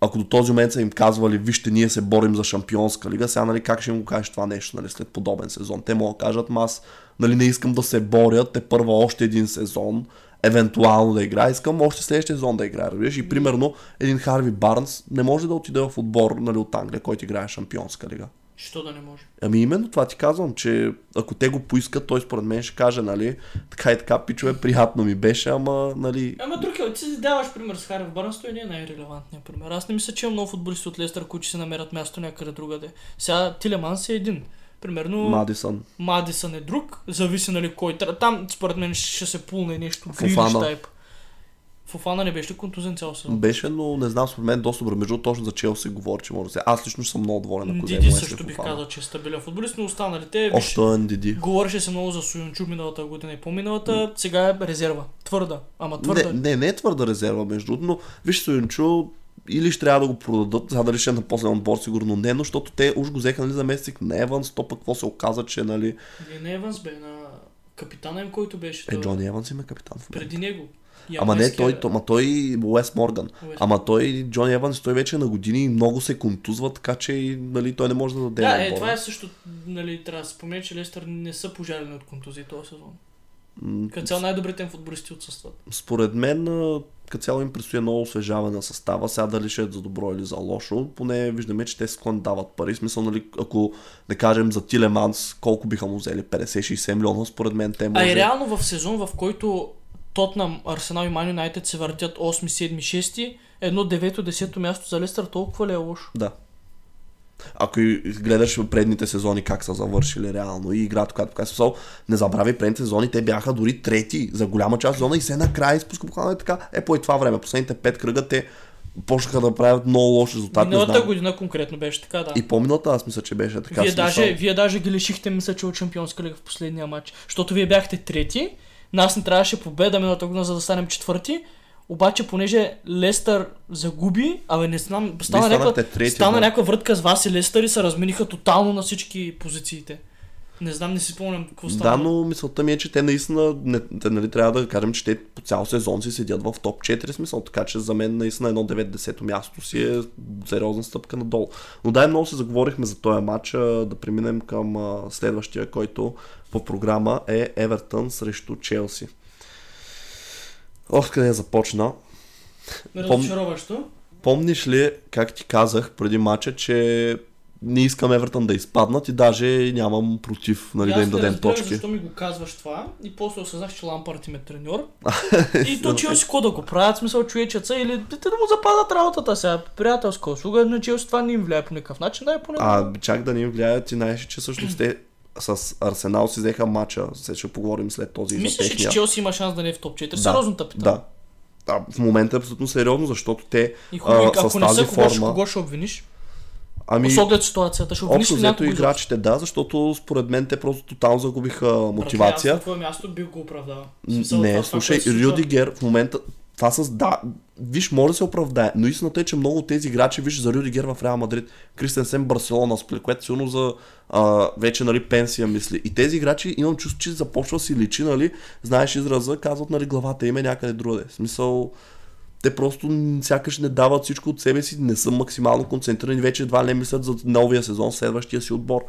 Speaker 1: ако до този момент са им казвали, вижте, ние се борим за шампионска лига, сега нали, как ще им го кажеш това нещо нали, след подобен сезон? Те могат да кажат, аз нали, не искам да се боря, те първа още един сезон, евентуално да играе, искам още следващия сезон да играе. Разбираш? И примерно един Харви Барнс не може да отиде в отбор нали, от Англия, който играе шампионска лига.
Speaker 2: Що да не може?
Speaker 1: Ами именно това ти казвам, че ако те го поискат, той според мен ще каже, нали, така и така, пичове, приятно ми беше, ама, нали,
Speaker 2: Ама друг е, ти си даваш пример с Харев Барнс, той не е най-релевантният пример. Аз не мисля, че има много футболисти от Лестър, които ще се намерят място някъде другаде. Сега Тилеманс е един. Примерно
Speaker 1: Мадисън.
Speaker 2: Мадисън е друг, зависи нали кой. Там според мен ще се пулне нещо
Speaker 1: Фофана.
Speaker 2: Тайп. Фофана не беше ли контузен цял сезон?
Speaker 1: Беше, но не знам, според мен доста добре. Между точно за Челси говори, че може да се. Аз лично съм много доволен, ако
Speaker 2: Диди също бих казал, че е стабилен футболист, но останалите,
Speaker 1: Още един Диди.
Speaker 2: говореше се много за Суюнчу миналата година и по-миналата, сега е резерва. Твърда, ама твърда.
Speaker 1: Не, не, не е твърда резерва, между другото, но виж Союнчо, или ще трябва да го продадат, сега дали ще е на последен отбор, сигурно не, но защото те уж го взеха нали, заместник на Еванс, то пък какво се оказа, че нали,
Speaker 2: Не, не Еванс бе, на капитана им, който беше.
Speaker 1: е
Speaker 2: той.
Speaker 1: Джони Еванс им е капитан в.
Speaker 2: Преди него.
Speaker 1: Ама не, той, то, ма той Уес Морган.
Speaker 2: Уес
Speaker 1: Ама той, Джони Еванс, той вече е на години и много се контузва, така че нали, той не може да даде
Speaker 2: Да, е, това е също, нали, трябва да спомня, че Лестър не са пожалени от контузии този сезон. Като цяло най-добрите им футболисти отсъстват.
Speaker 1: Според мен, а, като цяло им предстои едно освежаване на състава. Сега дали ще е за добро или за лошо, поне виждаме, че те склон дават пари. Смисъл, нали, ако да кажем за Тилеманс, колко биха му взели? 50-60 милиона, според мен те
Speaker 2: А
Speaker 1: може...
Speaker 2: и реално в сезон, в който Тотнам, Арсенал и Ман Юнайтед се въртят 8, 7, 6, едно 9, 10 място за Лестър толкова ли е лошо?
Speaker 1: Да. Ако гледаш предните сезони как са завършили реално и играта, която показва смисъл, не забравяй предните сезони, те бяха дори трети за голяма част от сезона и се накрая изпускаха и така. Е, по и това време, последните пет кръга те почнаха да правят много лош резултат. Не
Speaker 2: Миналата година конкретно беше така, да.
Speaker 1: И по-миналата аз мисля, че беше така.
Speaker 2: вие,
Speaker 1: смисъл.
Speaker 2: даже, вие даже ги лишихте, мисля, че от Шампионска лига в последния матч. Защото вие бяхте трети, нас не трябваше победа миналата година, за да станем четвърти. Обаче, понеже Лестър загуби, абе не знам, стана, някаква,
Speaker 1: трети,
Speaker 2: стана някаква врътка с вас и Лестър и се размениха тотално на всички позициите. Не знам, не си спомням какво стана.
Speaker 1: Да, но мисълта ми е, че те наистина, не, те, нали, трябва да кажем, че те по цял сезон си седят в топ 4 смисъл, така че за мен наистина едно 9-10 място си е сериозна стъпка надолу. Но дай много се заговорихме за този матч, да преминем към следващия, който по програма е Евертън срещу Челси. Ох, къде започна.
Speaker 2: Разочароващо.
Speaker 1: Помниш ли как ти казах преди матча, че не искам Евертън да изпаднат и даже нямам против нали, да им
Speaker 2: не
Speaker 1: дадем
Speaker 2: разбирах
Speaker 1: точки.
Speaker 2: Защо ми го казваш това? И после осъзнах, че Лампард им е треньор. и то Челси какво да го правят, смисъл човечеца или те да му запазят работата сега. Приятелска услуга на Челси това не им влияе по никакъв начин, да е поне.
Speaker 1: А чак да ни им влияят, ти знаеш, че всъщност те с Арсенал си взеха матча. Сега ще поговорим след този за
Speaker 2: Мислиш ли, че
Speaker 1: техния.
Speaker 2: Челси има шанс да не е в топ 4?
Speaker 1: Да,
Speaker 2: Сериозно тъпита.
Speaker 1: Да. да. В момента е абсолютно сериозно, защото те
Speaker 2: И хубаво,
Speaker 1: а,
Speaker 2: ако
Speaker 1: с
Speaker 2: не
Speaker 1: тази
Speaker 2: са, кого, ще,
Speaker 1: форма...
Speaker 2: кого ще обвиниш?
Speaker 1: Ами,
Speaker 2: С оглед ситуацията, ще обвиниш
Speaker 1: общо взето играчите, да, защото според мен те просто тотално загубиха
Speaker 2: Братле, Аз
Speaker 1: мотивация.
Speaker 2: на твое място бих го оправдал.
Speaker 1: Не, слушай,
Speaker 2: се
Speaker 1: Рюдигер в момента, това с да, виж, може да се оправдае, но истината е, че много от тези играчи, виж, за Рюдигер в Реал Мадрид, Кристенсен Барселона, спли, което силно за а, вече, нали, пенсия мисли. И тези играчи имам чувство, че започва си личи, нали, знаеш израза, казват, нали, главата им е някъде другаде. Смисъл, те просто сякаш не дават всичко от себе си, не са максимално концентрирани, вече едва не мислят за новия сезон, следващия си отбор.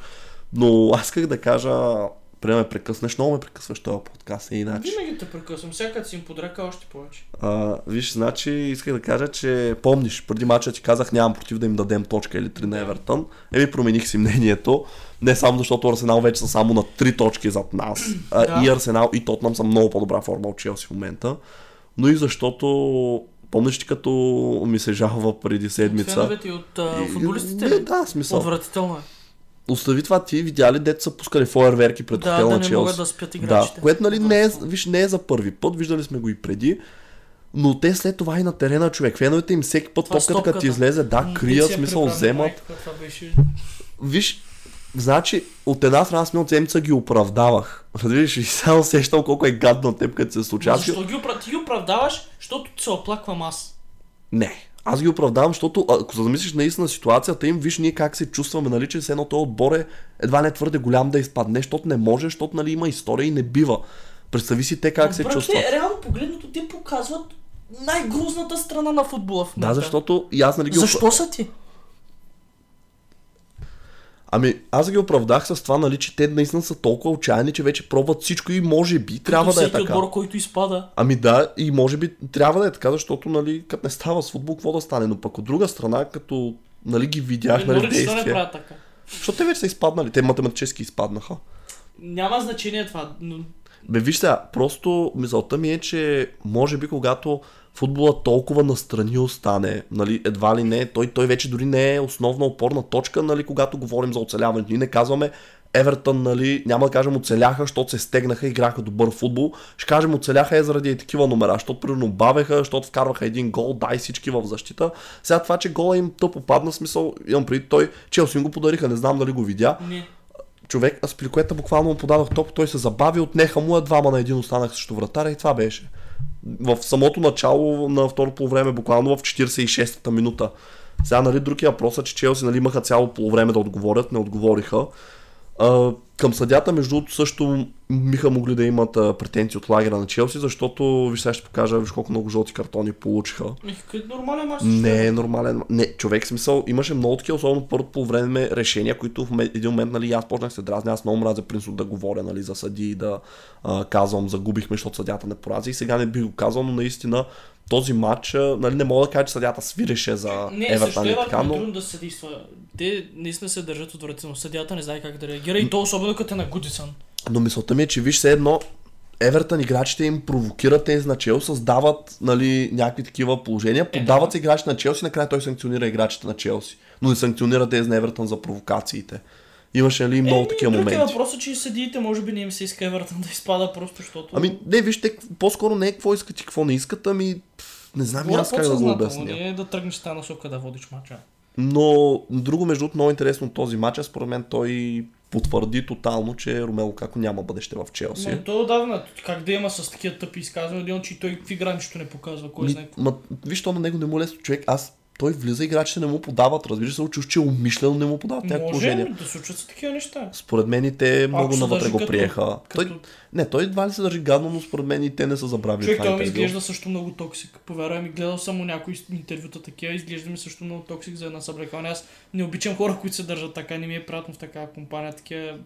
Speaker 1: Но аз исках да кажа, да ме прекъснеш, много ме прекъсваш този подкаст, е иначе.
Speaker 2: Винаги те прекъсвам, като си им подрека още повече.
Speaker 1: А, виж, значи исках да кажа, че помниш, преди мача ти казах нямам против да им дадем точка или 3 на Евертън. Еми промених си мнението. Не само защото Арсенал вече са само на 3 точки зад нас. А,
Speaker 2: Да.
Speaker 1: И Арсенал и Тотнам са много по-добра форма от Челси в момента. Но и защото помниш ли като ми се жалва преди седмица.
Speaker 2: Феновете и от а,
Speaker 1: И-
Speaker 2: футболистите
Speaker 1: Не, да, смисъл.
Speaker 2: Отвратително е.
Speaker 1: Остави това ти, видя ли дете са пускали фойерверки пред
Speaker 2: Да,
Speaker 1: хотела
Speaker 2: да
Speaker 1: на
Speaker 2: не
Speaker 1: Челси.
Speaker 2: могат да спят
Speaker 1: Да,
Speaker 2: играчите.
Speaker 1: което нали не е, виж, не е за първи път, виждали сме го и преди. Но те след това и на терена човек. Феновете им всеки път топката като ти излезе, да, крият,
Speaker 2: я
Speaker 1: смисъл вземат.
Speaker 2: беше...
Speaker 1: Виж, значи, от една страна с миналата седмица ги оправдавах. Разбираш, и само сещам колко е гадно от теб, като се случва.
Speaker 2: Защо ги, ти ги оправдаваш, защото се оплаквам аз.
Speaker 1: Не. Аз ги оправдавам, защото ако се замислиш наистина ситуацията им, виж ние как се чувстваме, нали, че с едно този отбор е едва не твърде голям да изпадне, защото не може, защото нали, има история и не бива. Представи си те как се
Speaker 2: Братле,
Speaker 1: чувстват.
Speaker 2: реално погледнато те показват най-грозната страна на футбола в
Speaker 1: Да,
Speaker 2: момента.
Speaker 1: защото и аз нали ги
Speaker 2: Защо са ти?
Speaker 1: Ами, аз ги оправдах с това, нали, че те наистина са толкова отчаяни, че вече пробват всичко и може би трябва
Speaker 2: Като
Speaker 1: да е така.
Speaker 2: отбор, който изпада.
Speaker 1: Ами да, и може би трябва да е така, защото, нали, като не става с футбол, какво да стане? Но пък от друга страна, като, нали, ги видях, нали, в
Speaker 2: Норич, защо не правят така?
Speaker 1: Защото те вече са изпаднали, те математически изпаднаха.
Speaker 2: Няма значение това, но
Speaker 1: Бе, виж сега, просто мисълта ми е, че може би когато футбола толкова настрани остане, нали, едва ли не, той, той вече дори не е основна опорна точка, нали, когато говорим за оцеляването. Ние не казваме Евертън, нали, няма да кажем оцеляха, защото се стегнаха, играха добър футбол. Ще кажем оцеляха е заради такива номера, защото примерно бавеха, защото вкарваха един гол, дай всички в защита. Сега това, че гола им тъпо падна, смисъл, имам преди той, Челси го подариха, не знам дали го видя
Speaker 2: не.
Speaker 1: Човек, аз при което буквално му подадох топ, той се забави, отнеха му, а двама на един останах срещу вратаря и това беше. В самото начало на второ полувреме, буквално в 46-та минута. Сега, нали, другия въпрос е, че Челси нали, имаха цяло полувреме да отговорят, не отговориха. А, към съдята, между другото, също биха могли да имат а, претенции от лагера на Челси, защото, виж сега ще покажа, виж колко много жълти картони получиха.
Speaker 2: Нормален мач.
Speaker 1: Не е нормален. Не, човек смисъл, имаше много такива, особено първото по време решения, които в един момент, нали, аз почнах се дразня, аз много мразя принцип да говоря, нали, за съди и да а, казвам, загубихме, защото съдята не порази. И сега не бих го казал, но наистина този матч, нали, не мога да кажа, че съдята свиреше за
Speaker 2: Не,
Speaker 1: Евертън и
Speaker 2: е
Speaker 1: така,
Speaker 2: но...
Speaker 1: но
Speaker 2: трудно да се съдейства. Те наистина се държат отвратително. Съдята не знае как да реагира и то особено като е на Гудисън.
Speaker 1: Но мисълта ми е, че виж все едно, Евертън играчите им провокират тези на Чел, създават нали, някакви такива положения, подават се играчите на Челси, накрая той санкционира играчите на Челси, но не санкционира тези на Евертън за провокациите. Имаше ли много такива
Speaker 2: друг е
Speaker 1: моменти?
Speaker 2: въпросът, че съдиите може би не им се иска Евертън да изпада просто, защото...
Speaker 1: Ами, не, вижте, по-скоро не е какво искат и какво не искат, ами не знам и
Speaker 2: Говоря
Speaker 1: аз как да го обясня.
Speaker 2: Не е да тръгнеш тази насока да водиш мача.
Speaker 1: Но друго, между другото, много интересно от този матч, е, според мен той потвърди тотално, че Ромело Како няма бъдеще в Челси.
Speaker 2: Но то отдавна, как да има с такива тъпи изказвания, един, че той в игра нищо не показва, кой знае.
Speaker 1: ма, виж, то на него не му е лесно човек. Аз той влиза, играчите не му подават. Разбира се, чуш, че умишлено не му подават някакво
Speaker 2: Може
Speaker 1: положение.
Speaker 2: ами, да се случват с такива неща.
Speaker 1: Според мен и те много
Speaker 2: се
Speaker 1: навътре го
Speaker 2: като-
Speaker 1: приеха.
Speaker 2: като-
Speaker 1: Той, не, той едва ли се държи гадно, но според мен и те не са забравили
Speaker 2: Човек,
Speaker 1: това интервю.
Speaker 2: изглежда също много токсик. Повярвай ми, гледал му някои интервюта такива, изглежда ми също много токсик за една съблекалня. Аз не обичам хора, които се държат така, не ми е приятно в такава компания. Такива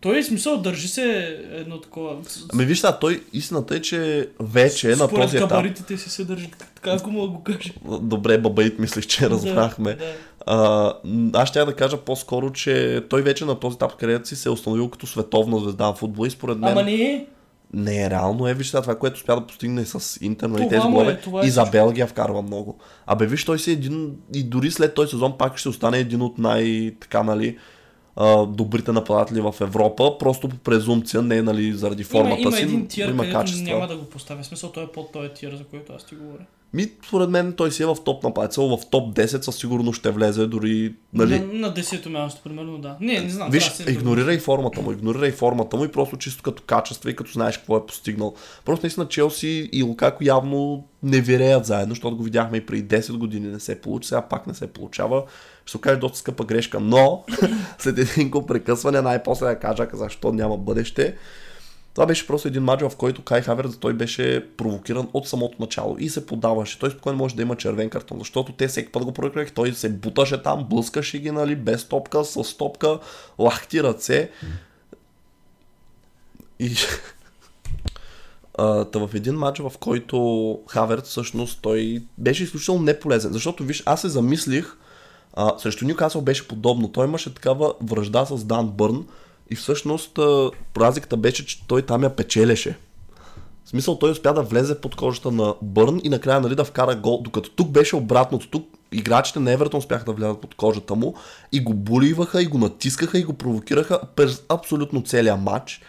Speaker 2: Той е смисъл, държи се едно такова.
Speaker 1: Ами виж сега, той истината е, че вече на
Speaker 2: Според
Speaker 1: този етап...
Speaker 2: габаритите си се държи. Така, ако мога да го кажа.
Speaker 1: Добре, бабаит, мислих, че разбрахме.
Speaker 2: Да, да.
Speaker 1: А, аз ще да кажа по-скоро, че той вече на този етап кариерата си се е установил като световна звезда в футбола и според мен
Speaker 2: Ама не е.
Speaker 1: не е реално. Е, виж сега това, което успя да постигне с Интер, нали, тези
Speaker 2: е,
Speaker 1: голове.
Speaker 2: е
Speaker 1: и за. Белгия вкарва много. Абе, виж, той си е един, и дори след този сезон пак ще остане един от най, така, нали, а, добрите нападатели в Европа, просто по презумпция, не нали, заради формата
Speaker 2: има, има
Speaker 1: си,
Speaker 2: един тир,
Speaker 1: има
Speaker 2: където
Speaker 1: качества.
Speaker 2: няма да го поставя. В смисъл, той е под този тир, за който аз ти говоря.
Speaker 1: Ми, според мен той си е в топ нападател, в топ 10 със сигурност ще влезе дори, нали,
Speaker 2: На, на 10-то място, примерно, да. Не, не знам.
Speaker 1: Виж,
Speaker 2: да се
Speaker 1: игнорирай формата му, игнорирай формата му и просто чисто като качество и като знаеш какво е постигнал. Просто наистина Челси и Лукако явно не виреят заедно, защото го видяхме и преди 10 години не се получи, сега пак не се получава. Ще се окаже доста скъпа грешка, но след един го прекъсване най-после да кажа защо няма бъдеще. Това беше просто един матч, в който Кай Хаверс той беше провокиран от самото начало и се подаваше. Той спокойно може да има червен картон, защото те всеки път го провокираха, той се буташе там, блъскаше ги, нали, без топка, с топка, лахти ръце. И та в един матч, в който Хаверт всъщност той беше изключително неполезен. Защото, виж, аз се замислих, а, срещу Ньюкасъл беше подобно. Той имаше такава връжда с Дан Бърн и всъщност а, разликата беше, че той там я печелеше. В смисъл той успя да влезе под кожата на Бърн и накрая нали, да вкара гол, докато тук беше обратното. Тук играчите на Евертон успяха да влязат под кожата му и го буливаха, и го натискаха, и го провокираха през абсолютно целия матч.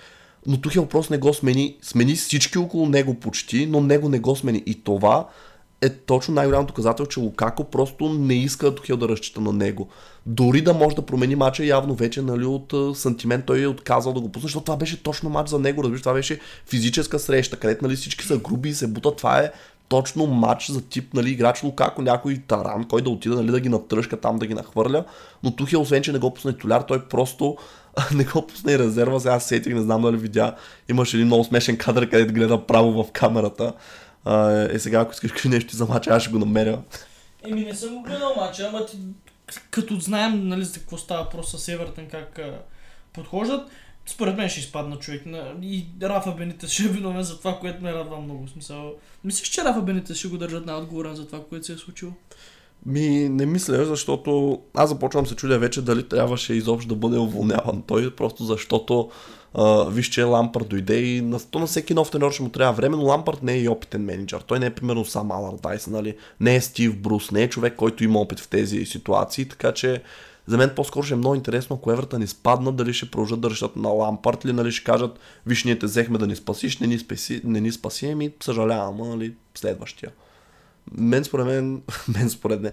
Speaker 1: Но Тухел просто не го смени. Смени всички около него почти, но него не го смени. И това е точно най-голямото доказател, че Лукако просто не иска Тухел да разчита на него. Дори да може да промени матча, явно вече нали, от сантимент той е отказал да го пусне, защото това беше точно матч за него, разбираш, това беше физическа среща, където нали, всички са груби и се бутат, това е точно матч за тип нали, играч Лукако, някой таран, кой да отида нали, да ги натръжка там, да ги нахвърля, но Тухел, освен че не го пусне толяр, той просто не го пусне и резерва, сега сетих, не знам дали видя, имаше един много смешен кадър, където гледа право в камерата. А, е, сега, ако искаш нещо за матча, аз ще го намеря.
Speaker 2: Еми не съм го гледал мача, ама ти, като знаем нали, за какво става просто с Евертън, как а, подхождат, според мен ще изпадна човек. На... И Рафа Бенитес ще е виновен за това, което ме радва много. Смисъл, мислиш, че Рафа Бенитес ще го държат най-отговорен за това, което се е случило?
Speaker 1: Ми, не мисля, защото аз започвам се чудя вече дали трябваше изобщо да бъде уволняван той, просто защото а, виж, че Лампард дойде и на, то на всеки нов тренер ще му трябва време, но Лампард не е и опитен менеджер. Той не е примерно сам Алардайс, нали? Не е Стив Брус, не е човек, който има опит в тези ситуации, така че за мен по-скоро ще е много интересно, ако Евертън изпаднат, дали ще продължат да решат на Лампард или нали ще кажат, виж, ние те взехме да ни спасиш, не ни, спаси, не ни спаси, ами съжалявам, нали, следващия. Мен според мен, мен според мен,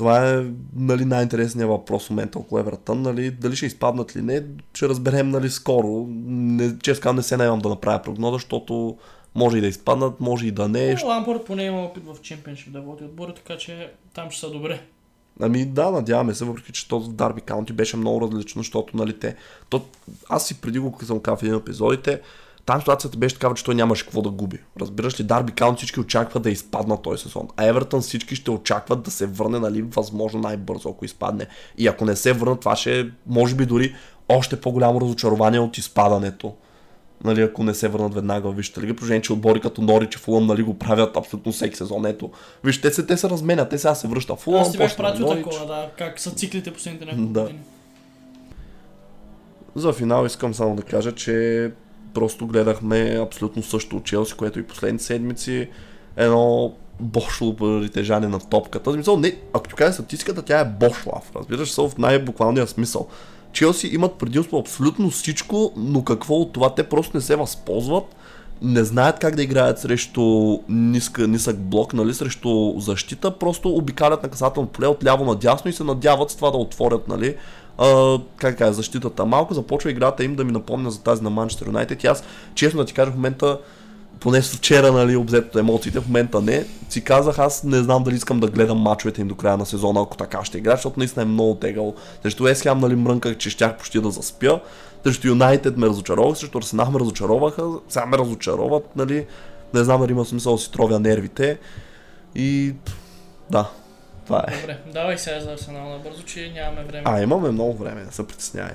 Speaker 1: това е нали, най-интересният въпрос в момента около Евертън. Нали, дали ще изпаднат или не, ще разберем нали, скоро. Не, честно не се наемам да направя прогноза, защото може и да изпаднат, може и да не.
Speaker 2: Е, Лампорт поне има опит в чемпионшип да води отбора, така че там ще са добре.
Speaker 1: Ами да, надяваме се, въпреки че този в Дарби Каунти беше много различно, защото нали те... То, аз си преди го съм казал в един епизодите, там ситуацията беше такава, че той нямаше какво да губи. Разбираш ли, Дарби Каунти всички очакват да изпадна този сезон. А Евертън всички ще очакват да се върне, нали, възможно най-бързо, ако изпадне. И ако не се върнат, това ще е, може би дори още по-голямо разочарование от изпадането. Нали, ако не се върнат веднага в Висшата лига, положение, че отбори като Норич и Фулъм нали, го правят абсолютно всеки сезон. Ето, виж, те се, те се разменят, те сега се връщат Фулъм,
Speaker 2: Аз ти бях
Speaker 1: после
Speaker 2: пратил такова, да, как са циклите последните няколко
Speaker 1: Да.
Speaker 2: години.
Speaker 1: За финал искам само да кажа, че просто гледахме абсолютно също от Челси, което и последните седмици едно бошло притежание на топката. В смисъл, не, ако ти кажа статистиката, тя е бошлав. Разбираш се в най-буквалния смисъл. Челси имат предимство абсолютно всичко, но какво от това? Те просто не се възползват, не знаят как да играят срещу ниска, нисък блок, нали, срещу защита, просто обикалят наказателно поле от ляво надясно и се надяват с това да отворят, нали, как кажа, защитата. Малко започва играта им да ми напомня за тази на Манчестър Юнайтед. И аз, честно да ти кажа, в момента поне вчера, нали, обзето емоциите, в момента не. Си казах, аз не знам дали искам да гледам мачовете им до края на сезона, ако така ще играят, защото наистина е много тегало. Срещу Ham, нали, мрънках, че щях почти да заспя. Срещу Юнайтед ме разочаровах, срещу Арсенал ме разочароваха, сега ме разочароват, нали. Не знам дали има смисъл да си тровя нервите. И да, това е.
Speaker 2: Добре, давай сега за Арсенал набързо, че нямаме време.
Speaker 1: А, имаме много време, не се притеснявай.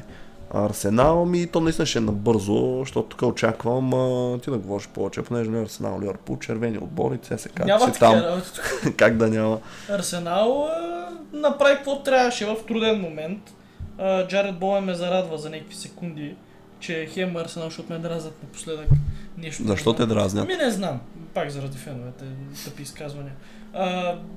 Speaker 1: Арсенал ми, то наистина ще е набързо, защото тук очаквам а, ти да говориш повече, понеже не е Арсенал, Ливърпул, червени отбори, ЦСКА,
Speaker 2: Няма
Speaker 1: си
Speaker 2: такива
Speaker 1: там,
Speaker 2: работи
Speaker 1: как да няма.
Speaker 2: Арсенал а, направи какво трябваше в труден момент. А, Джаред Боуен ме зарадва за някакви секунди, че хем Арсенал, защото ме дразнат напоследък. Нещо
Speaker 1: Защо те дразнят?
Speaker 2: Ами не знам, пак заради феновете, тъпи изказвания.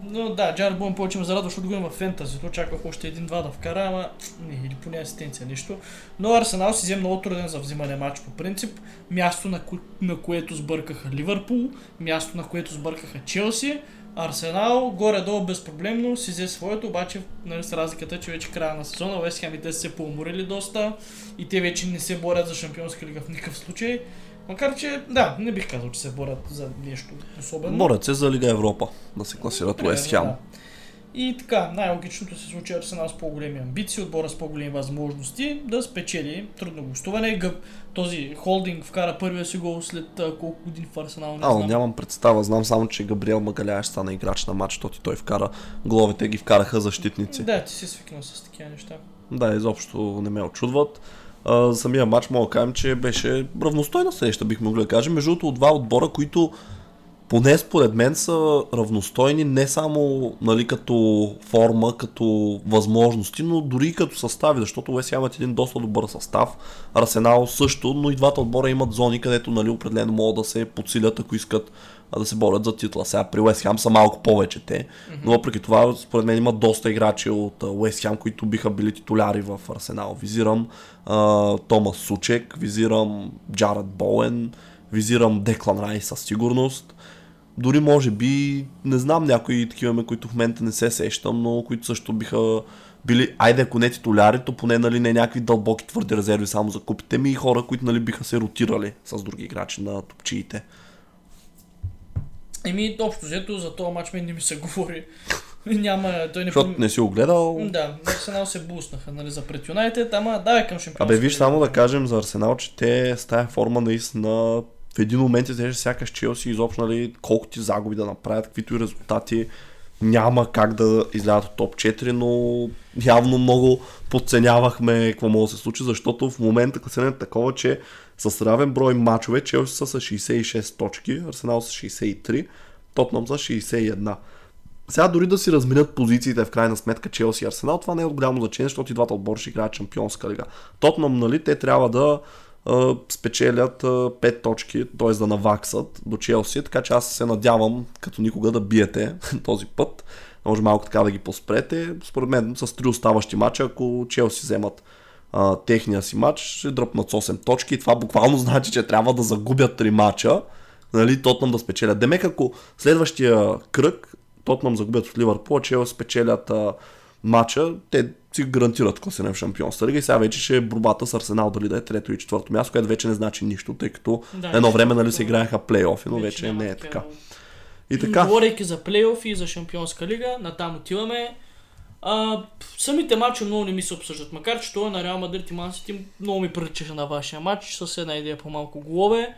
Speaker 2: Но да, Джаред Боуен повече ме зарадва, защото го има в фентазито, очаквах още един-два да вкара, ама не, или поне асистенция, нищо. Но Арсенал си взе много труден за взимане матч по принцип. Място на, ко- на което сбъркаха Ливърпул, място на което сбъркаха Челси. Арсенал горе-долу безпроблемно си взе своето, обаче нали, с разликата, че вече края на сезона Вест те са се поуморили доста и те вече не се борят за шампионска лига в никакъв случай. Макар че, да, не бих казал, че се борят за нещо особено.
Speaker 1: Борят се за Лига Европа, да се класират Уест Хем.
Speaker 2: да. И така, най-логичното се случи Арсенал с по-големи амбиции, отбора с по-големи възможности да спечели трудно гостуване. Гъб, този холдинг вкара първия си гол след а, колко години в Арсенал, не
Speaker 1: А,
Speaker 2: знам.
Speaker 1: нямам представа, знам само, че Габриел Магаляеш стана играч на матч, защото той вкара головете, ги вкараха защитници.
Speaker 2: Да, ти си свикнал с такива неща.
Speaker 1: Да, изобщо не ме очудват. А, самия матч мога да кажем, че беше равностойна среща, бих могли да кажем. Между другото, от два отбора, които поне според мен са равностойни не само нали, като форма, като възможности, но дори като състави, защото Уест имат един доста добър състав. Арсенал също, но и двата отбора имат зони, където нали, определено могат да се подсилят, ако искат да се борят за титла. Сега при Уест Хем са малко повече те, но въпреки това според мен има доста играчи от Уест Хем, които биха били титуляри в Арсенал. Визирам а, Томас Сучек, визирам Джаред Боуен, визирам Деклан Рай със сигурност. Дори може би, не знам някои такива ме, които в момента не се сещам, но които също биха били, айде ако не титуляри, то поне нали, не някакви дълбоки твърди резерви само за купите ми и хора, които нали, биха се ротирали с други играчи на топчиите.
Speaker 2: Еми, общо взето, за този матч мен не ми се говори. Няма, той не
Speaker 1: Защото не си го гледал.
Speaker 2: Да, Арсенал се буснаха, нали, за пред Юнайтед, ама давай към шампионска.
Speaker 1: Абе, виж само да кажем за Арсенал, че те с тая форма наистина един момент изглежда сякаш Челси изобщо, нали, колко ти загуби да направят, каквито и резултати няма как да излязат от топ 4, но явно много подценявахме какво може да се случи, защото в момента класирането е такова, че с равен брой мачове Челси са с 66 точки, Арсенал с 63, Тотнам с 61. Сега дори да си разменят позициите в крайна сметка Челси и Арсенал, това не е от голямо значение, защото и двата отбора ще играят Шампионска лига. Тотнам, нали, те трябва да спечелят а, 5 точки, т.е. да наваксат до Челси, така че аз се надявам като никога да биете този път. Може малко така да ги поспрете. Според мен с три оставащи мача, ако Челси вземат а, техния си матч, ще дръпнат с 8 точки и това буквално значи, че трябва да загубят 3 мача, нали, Тотнам да спечелят. Демек, ако следващия кръг Тотнам загубят от Ливърпул, Челси спечелят а, матча, те си гарантират класиране в Шампионска лига и сега вече ще е борбата с Арсенал дали да е трето и четвърто място, което вече не значи нищо, тъй като
Speaker 2: Да,
Speaker 1: едно време нали, се играеха плейофи, но вече,
Speaker 2: няма
Speaker 1: не е така. И така,
Speaker 2: Говорейки за плейофи и за Шампионска лига, натам отиваме. А, самите матчи много не ми се обсъждат, макар че това на Реал Мадрид и Ман Сити много ми приличаше на вашия матч, с една идея по-малко голове.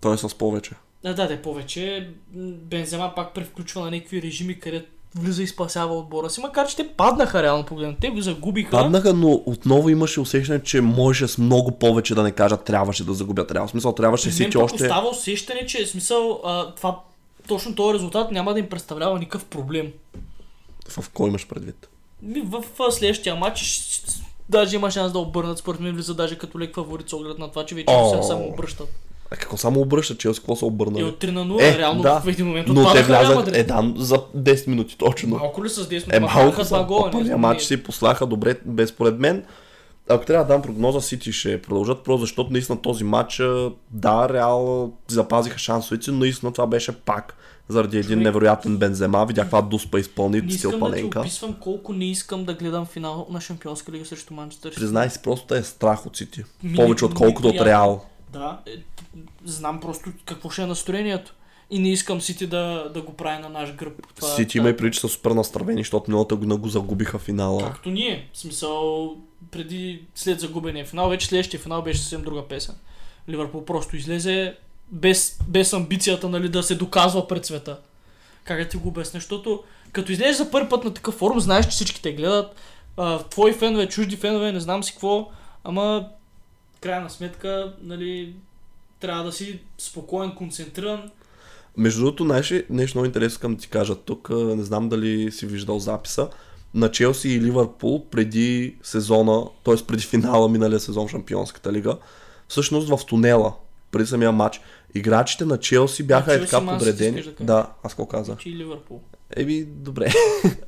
Speaker 1: той е с повече.
Speaker 2: Да, да, да, повече. Бензема пак превключва на някакви режими, където влиза и спасява отбора си, макар че те паднаха реално погледнато. Те го загубиха.
Speaker 1: Паднаха, но отново имаше усещане, че можеше с много повече да не кажа трябваше да загубят Реал. В смисъл трябваше Сити
Speaker 2: пък
Speaker 1: още...
Speaker 2: остава усещане, че смисъл а, това, точно този резултат няма да им представлява никакъв проблем.
Speaker 1: В кой имаш предвид?
Speaker 2: В, в следващия матч даже има шанс да обърнат, според мен влиза даже като лек фаворит с оглед на това, че вече
Speaker 1: О.
Speaker 2: се само обръщат.
Speaker 1: А какво само обръща Челси, какво са
Speaker 2: И
Speaker 1: обърнали?
Speaker 2: от 3 на 0,
Speaker 1: Е,
Speaker 2: реално
Speaker 1: да.
Speaker 2: в един момент
Speaker 1: Но те влязат, е да, за 10 минути точно.
Speaker 2: Малко ли с 10
Speaker 1: Е,
Speaker 2: минути?
Speaker 1: малко
Speaker 2: два гола.
Speaker 1: Първия
Speaker 2: не-
Speaker 1: матч
Speaker 2: не-
Speaker 1: си послаха добре, без според мен. Ако трябва да дам прогноза, Сити ще продължат, просто защото наистина този матч, да, Реал запазиха шансовете, но наистина това беше пак заради един
Speaker 2: Човек.
Speaker 1: невероятен Бензема. Видях каква дуспа изпълни
Speaker 2: Не
Speaker 1: стил
Speaker 2: искам да ти
Speaker 1: паненка.
Speaker 2: описвам колко не искам да гледам финал на Шампионска лига срещу Манчестър.
Speaker 1: Признай си, просто е страх от Сити. Повече отколкото от. Реал.
Speaker 2: Да, е, знам просто какво ще е настроението. И не искам Сити да, да го прави на наш гръб. Това,
Speaker 1: Сити има и преди, че са супер настървени, защото миналата година го загубиха финала.
Speaker 2: Както ние. В смисъл, преди, след загубения финал, вече следващия финал беше съвсем друга песен. Ливърпул просто излезе без, без амбицията нали, да се доказва пред света. Как да ти го обясня? Защото като излезеш за първи път на такъв форум, знаеш, че всички те гледат. А, твои фенове, чужди фенове, не знам си какво. Ама, крайна сметка, нали, трябва да си спокоен, концентриран.
Speaker 1: Между другото, ли, нещо много интересно искам да ти кажа тук, не знам дали си виждал записа, на Челси и Ливърпул преди сезона, т.е. преди финала миналия сезон в Шампионската лига, всъщност в тунела, преди самия матч, играчите на Челси бяха
Speaker 2: А,
Speaker 1: е така подредени.
Speaker 2: да?
Speaker 1: Да, аз какво казах?
Speaker 2: Че и Ливърпул.
Speaker 1: Еми, добре.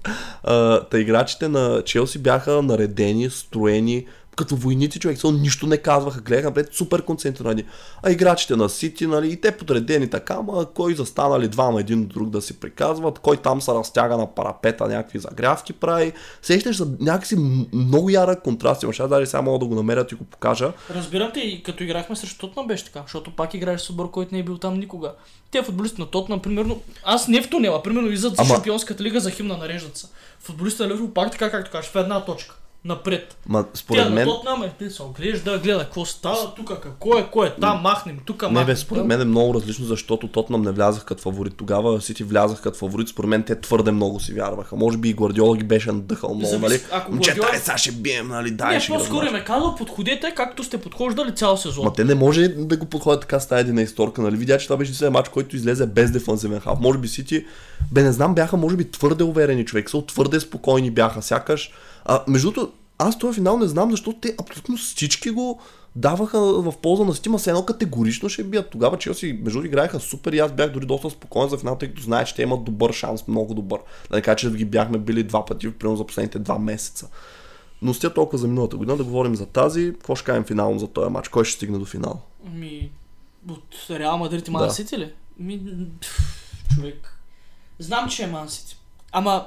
Speaker 1: Та играчите на Челси бяха наредени, строени, като войници, човек, само нищо не казваха, гледаха напред, супер концентрирани. А играчите на Сити, нали, и те подредени така, ама кой застанали двама един до друг да си приказват, кой там се разтяга на парапета, някакви загрявки прави. Сещаш за някакси много ярък контраст. Имаш, аз даже сега мога да го намеря ти го покажа.
Speaker 2: Разбирам те, и като играхме срещу Тотнам беше така, защото пак играеш с отбор, който не е бил там никога. Те футболисти на Тотнам, примерно, аз не в тунела, примерно излизат за
Speaker 1: Ама-
Speaker 2: Шампионската лига за химна нареждат се. Футболистите на Ливърпул пак така, както кажеш, в една точка. Напред.
Speaker 1: Ма,
Speaker 2: Тя
Speaker 1: според
Speaker 2: на
Speaker 1: мен,
Speaker 2: е, те се оглежда, гледа какво става тук, какво е, кой е там, махнем, тук
Speaker 1: не
Speaker 2: махнем.
Speaker 1: бе, според мен е много различно, защото Тотнам не влязах като фаворит. Тогава Сити влязах като фаворит. Според мен те твърде много си вярваха. Може би и Гвардиола ги беше надъхал много,
Speaker 2: Зависи-
Speaker 1: нали?
Speaker 2: ако
Speaker 1: Момчета,
Speaker 2: Гвардиола-
Speaker 1: е, сега ще бием, нали? Дай,
Speaker 2: Не,
Speaker 1: ще
Speaker 2: по-скоро им е казал, подходете както сте подхождали цял сезон.
Speaker 1: Ма те не може да го подходят така с тази една историка, нали? Видя, че това беше единствения матч, който излезе без дефанзивен хав. Може би Сити, бе не знам, бяха може би твърде уверени човек, са твърде спокойни бяха, сякаш. А, между другото, аз този финал не знам, защото те абсолютно всички го даваха в полза на Сити, все едно категорично ще бият. Тогава Челси, между играеха супер и аз бях дори доста спокоен за финал, тъй като знаеш, че те имат добър шанс, много добър. Да не кажа, че ги бяхме били два пъти, примерно за последните два месеца. Но с тя толкова за миналата година да говорим за тази. Какво ще кажем финално за този матч? Кой ще стигне до финал?
Speaker 2: Ми, от Реал Мадрид и Ман
Speaker 1: Да.
Speaker 2: Сити ли? Ми, човек. Знам, че е Ман Сити. Ама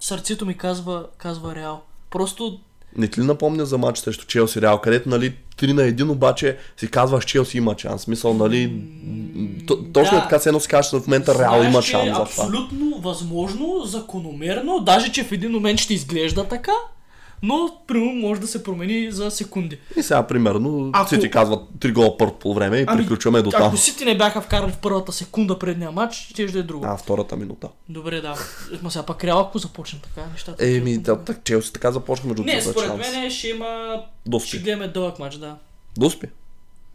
Speaker 2: сърцето ми казва, казва Реал. Просто
Speaker 1: Не ти ли напомня за матч срещу Челси Реал, където нали 3 на 1 обаче си казваш Челси има шанс. Смисъл, нали, точно
Speaker 2: да.
Speaker 1: е така се едно си кажеш, в момента Реал
Speaker 2: знаеш,
Speaker 1: има
Speaker 2: че
Speaker 1: шанс
Speaker 2: е
Speaker 1: за това.
Speaker 2: абсолютно възможно, закономерно, даже че в един момент ще изглежда така, но примерно може да се промени за секунди.
Speaker 1: И сега, примерно,
Speaker 2: Ако-
Speaker 1: си ти казват 3 гола първо по време и приключваме до там.
Speaker 2: Ако Сити не бяха вкарали в първата секунда предния матч, ще да е друго.
Speaker 1: А, втората минута.
Speaker 2: Добре, да. Ма сега пак Реал, ако започне така, нещата.
Speaker 1: Еми,
Speaker 2: ще-
Speaker 1: да, так, Челси така започна между
Speaker 2: Не, според мен ще има... Ще
Speaker 1: Доспи.
Speaker 2: гледаме дълъг матч, да.
Speaker 1: Доспи.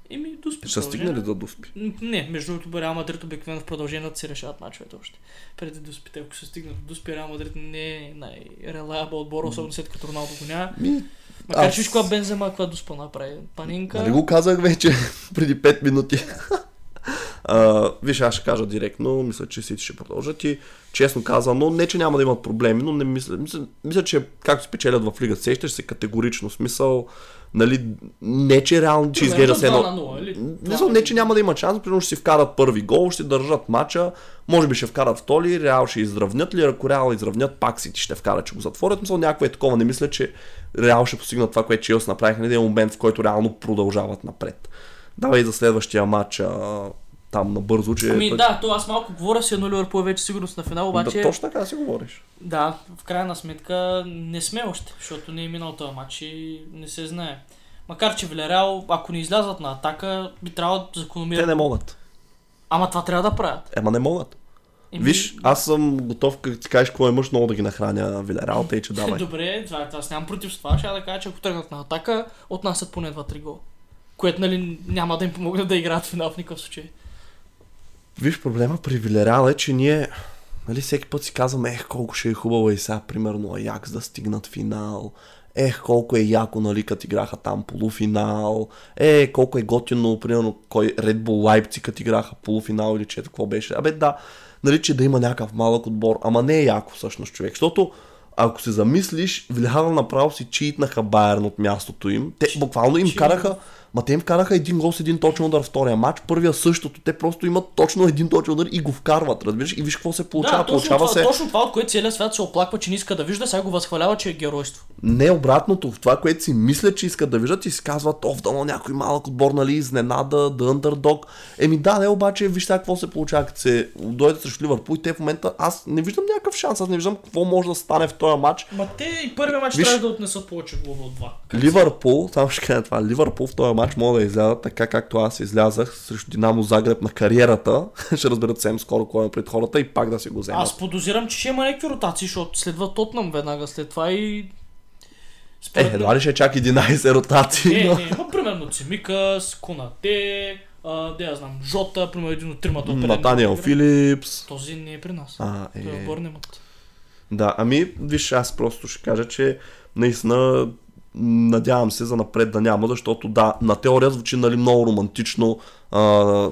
Speaker 2: Еми, до спи
Speaker 1: Ще стигне ли да Доспи?
Speaker 2: Не, между другото, Реал Мадрид обикновено в продължението си решават мачовете още. Преди Дуспите, ако се стигне до Дуспи, Реал Мадрид не е най-релабъл отбор, особено след като Роналдо го няма.
Speaker 1: Ми,
Speaker 2: Макар
Speaker 1: аз-
Speaker 2: че виж каква Бензема, каква Дуспа направи. Панинка.
Speaker 1: Нали го казах вече преди 5 минути. А, виж, аз ще кажа директно, мисля, че Сити ще продължат и честно казано, не че няма да имат проблеми, но не мисля, мисля, мисля че както спечелят в лига, сещаш се категорично, смисъл, нали, не че реално, че изглежда се едно...
Speaker 2: 2 на 0, или?
Speaker 1: Не, не, че няма да има шанс, примерно ще си вкарат първи гол, ще държат мача, може би ще вкарат втори, Реал ще изравнят ли, ако Реал изравнят, пак Сити ще вкарат, че го затворят, мисля, някакво е такова, не мисля, че Реал ще постигнат това, което Челси направиха на един момент, в който реално продължават напред. Давай за следващия матч а, там набързо, че...
Speaker 2: Ами да, то аз малко говоря си, едно Ливърпул е вече сигурност на финал, обаче...
Speaker 1: да, точно така си говориш.
Speaker 2: Да, в крайна сметка не сме още, защото не е минал този матч и не се знае. Макар че Вилерал, ако не излязат на атака, би трябвало закономерно.
Speaker 1: Те не могат.
Speaker 2: Ама това трябва да правят.
Speaker 1: Ема не могат.
Speaker 2: Еми,
Speaker 1: Виж, аз съм готов, като ти кажеш какво е мъж, много да ги нахраня Вилерал, тъй че давай.
Speaker 2: Добре, това, аз нямам против това. Ще да кажа, че ако тръгнат на атака, отнасят поне 2-3 гола. Което нали, няма да им помогне да играят в финал в никакъв случай.
Speaker 1: Виж, проблема при Вилерал е, че ние нали, всеки път си казваме, ех, колко ще е хубаво и сега, примерно, Аякс да стигнат финал. Ех, колко е яко, нали, като играха там полуфинал. Е, колко е готино, примерно, кой Red Bull Leipzig, като играха полуфинал или че какво беше. Абе, да, нали, че да има някакъв малък отбор, ама не е яко всъщност човек, защото ако се замислиш, Вилерал направо си читнаха Байерн от мястото им. Те буквално им караха Ма те им вкараха един гол с един точен удар втория матч, първия същото. Те просто имат точно един точен удар и го вкарват, разбираш? И виж какво се получава.
Speaker 2: да, точно
Speaker 1: получава
Speaker 2: това,
Speaker 1: се
Speaker 2: точно това, от което целият свят се оплаква, че не иска да вижда, сега го възхвалява, че е геройство.
Speaker 1: не обратното, в това, което си мислят, че искат да виждат и си казват, о, дано някой малък отбор, нали, изненада, да underdog. Еми да, не, обаче, виж сега какво се получава, като се дойдат срещу Ливърпул и те в момента, аз не виждам някакъв шанс, аз не виждам какво може да стане в този матч.
Speaker 2: Ма те и първия матч
Speaker 1: Виж-
Speaker 2: трябва да отнесат повече от два.
Speaker 1: Ливърпул, само ще кажа това, Ливърпул в този матч могат да излязат така както аз излязах срещу Динамо Загреб на кариерата. ще разберат съвсем скоро кой е пред хората и пак да си го вземат.
Speaker 2: Аз подозирам, че ще има някакви ротации, защото следва Тотнам веднага след това и
Speaker 1: Е,
Speaker 2: Според мен-
Speaker 1: едва ли ще е чак 11 ротации,
Speaker 2: Не,
Speaker 1: но...
Speaker 2: не, има примерно Цимикас, Конате, да я знам, Жота, примерно един от тримата.
Speaker 1: Натаниел. Филипс.
Speaker 2: Този не е при нас.
Speaker 1: А,
Speaker 2: Той е в
Speaker 1: е.
Speaker 2: Бърнемът.
Speaker 1: Да, ами, виж, аз просто ще кажа, че наистина надявам се за напред да няма, защото да, на теория звучи нали, много романтично, а,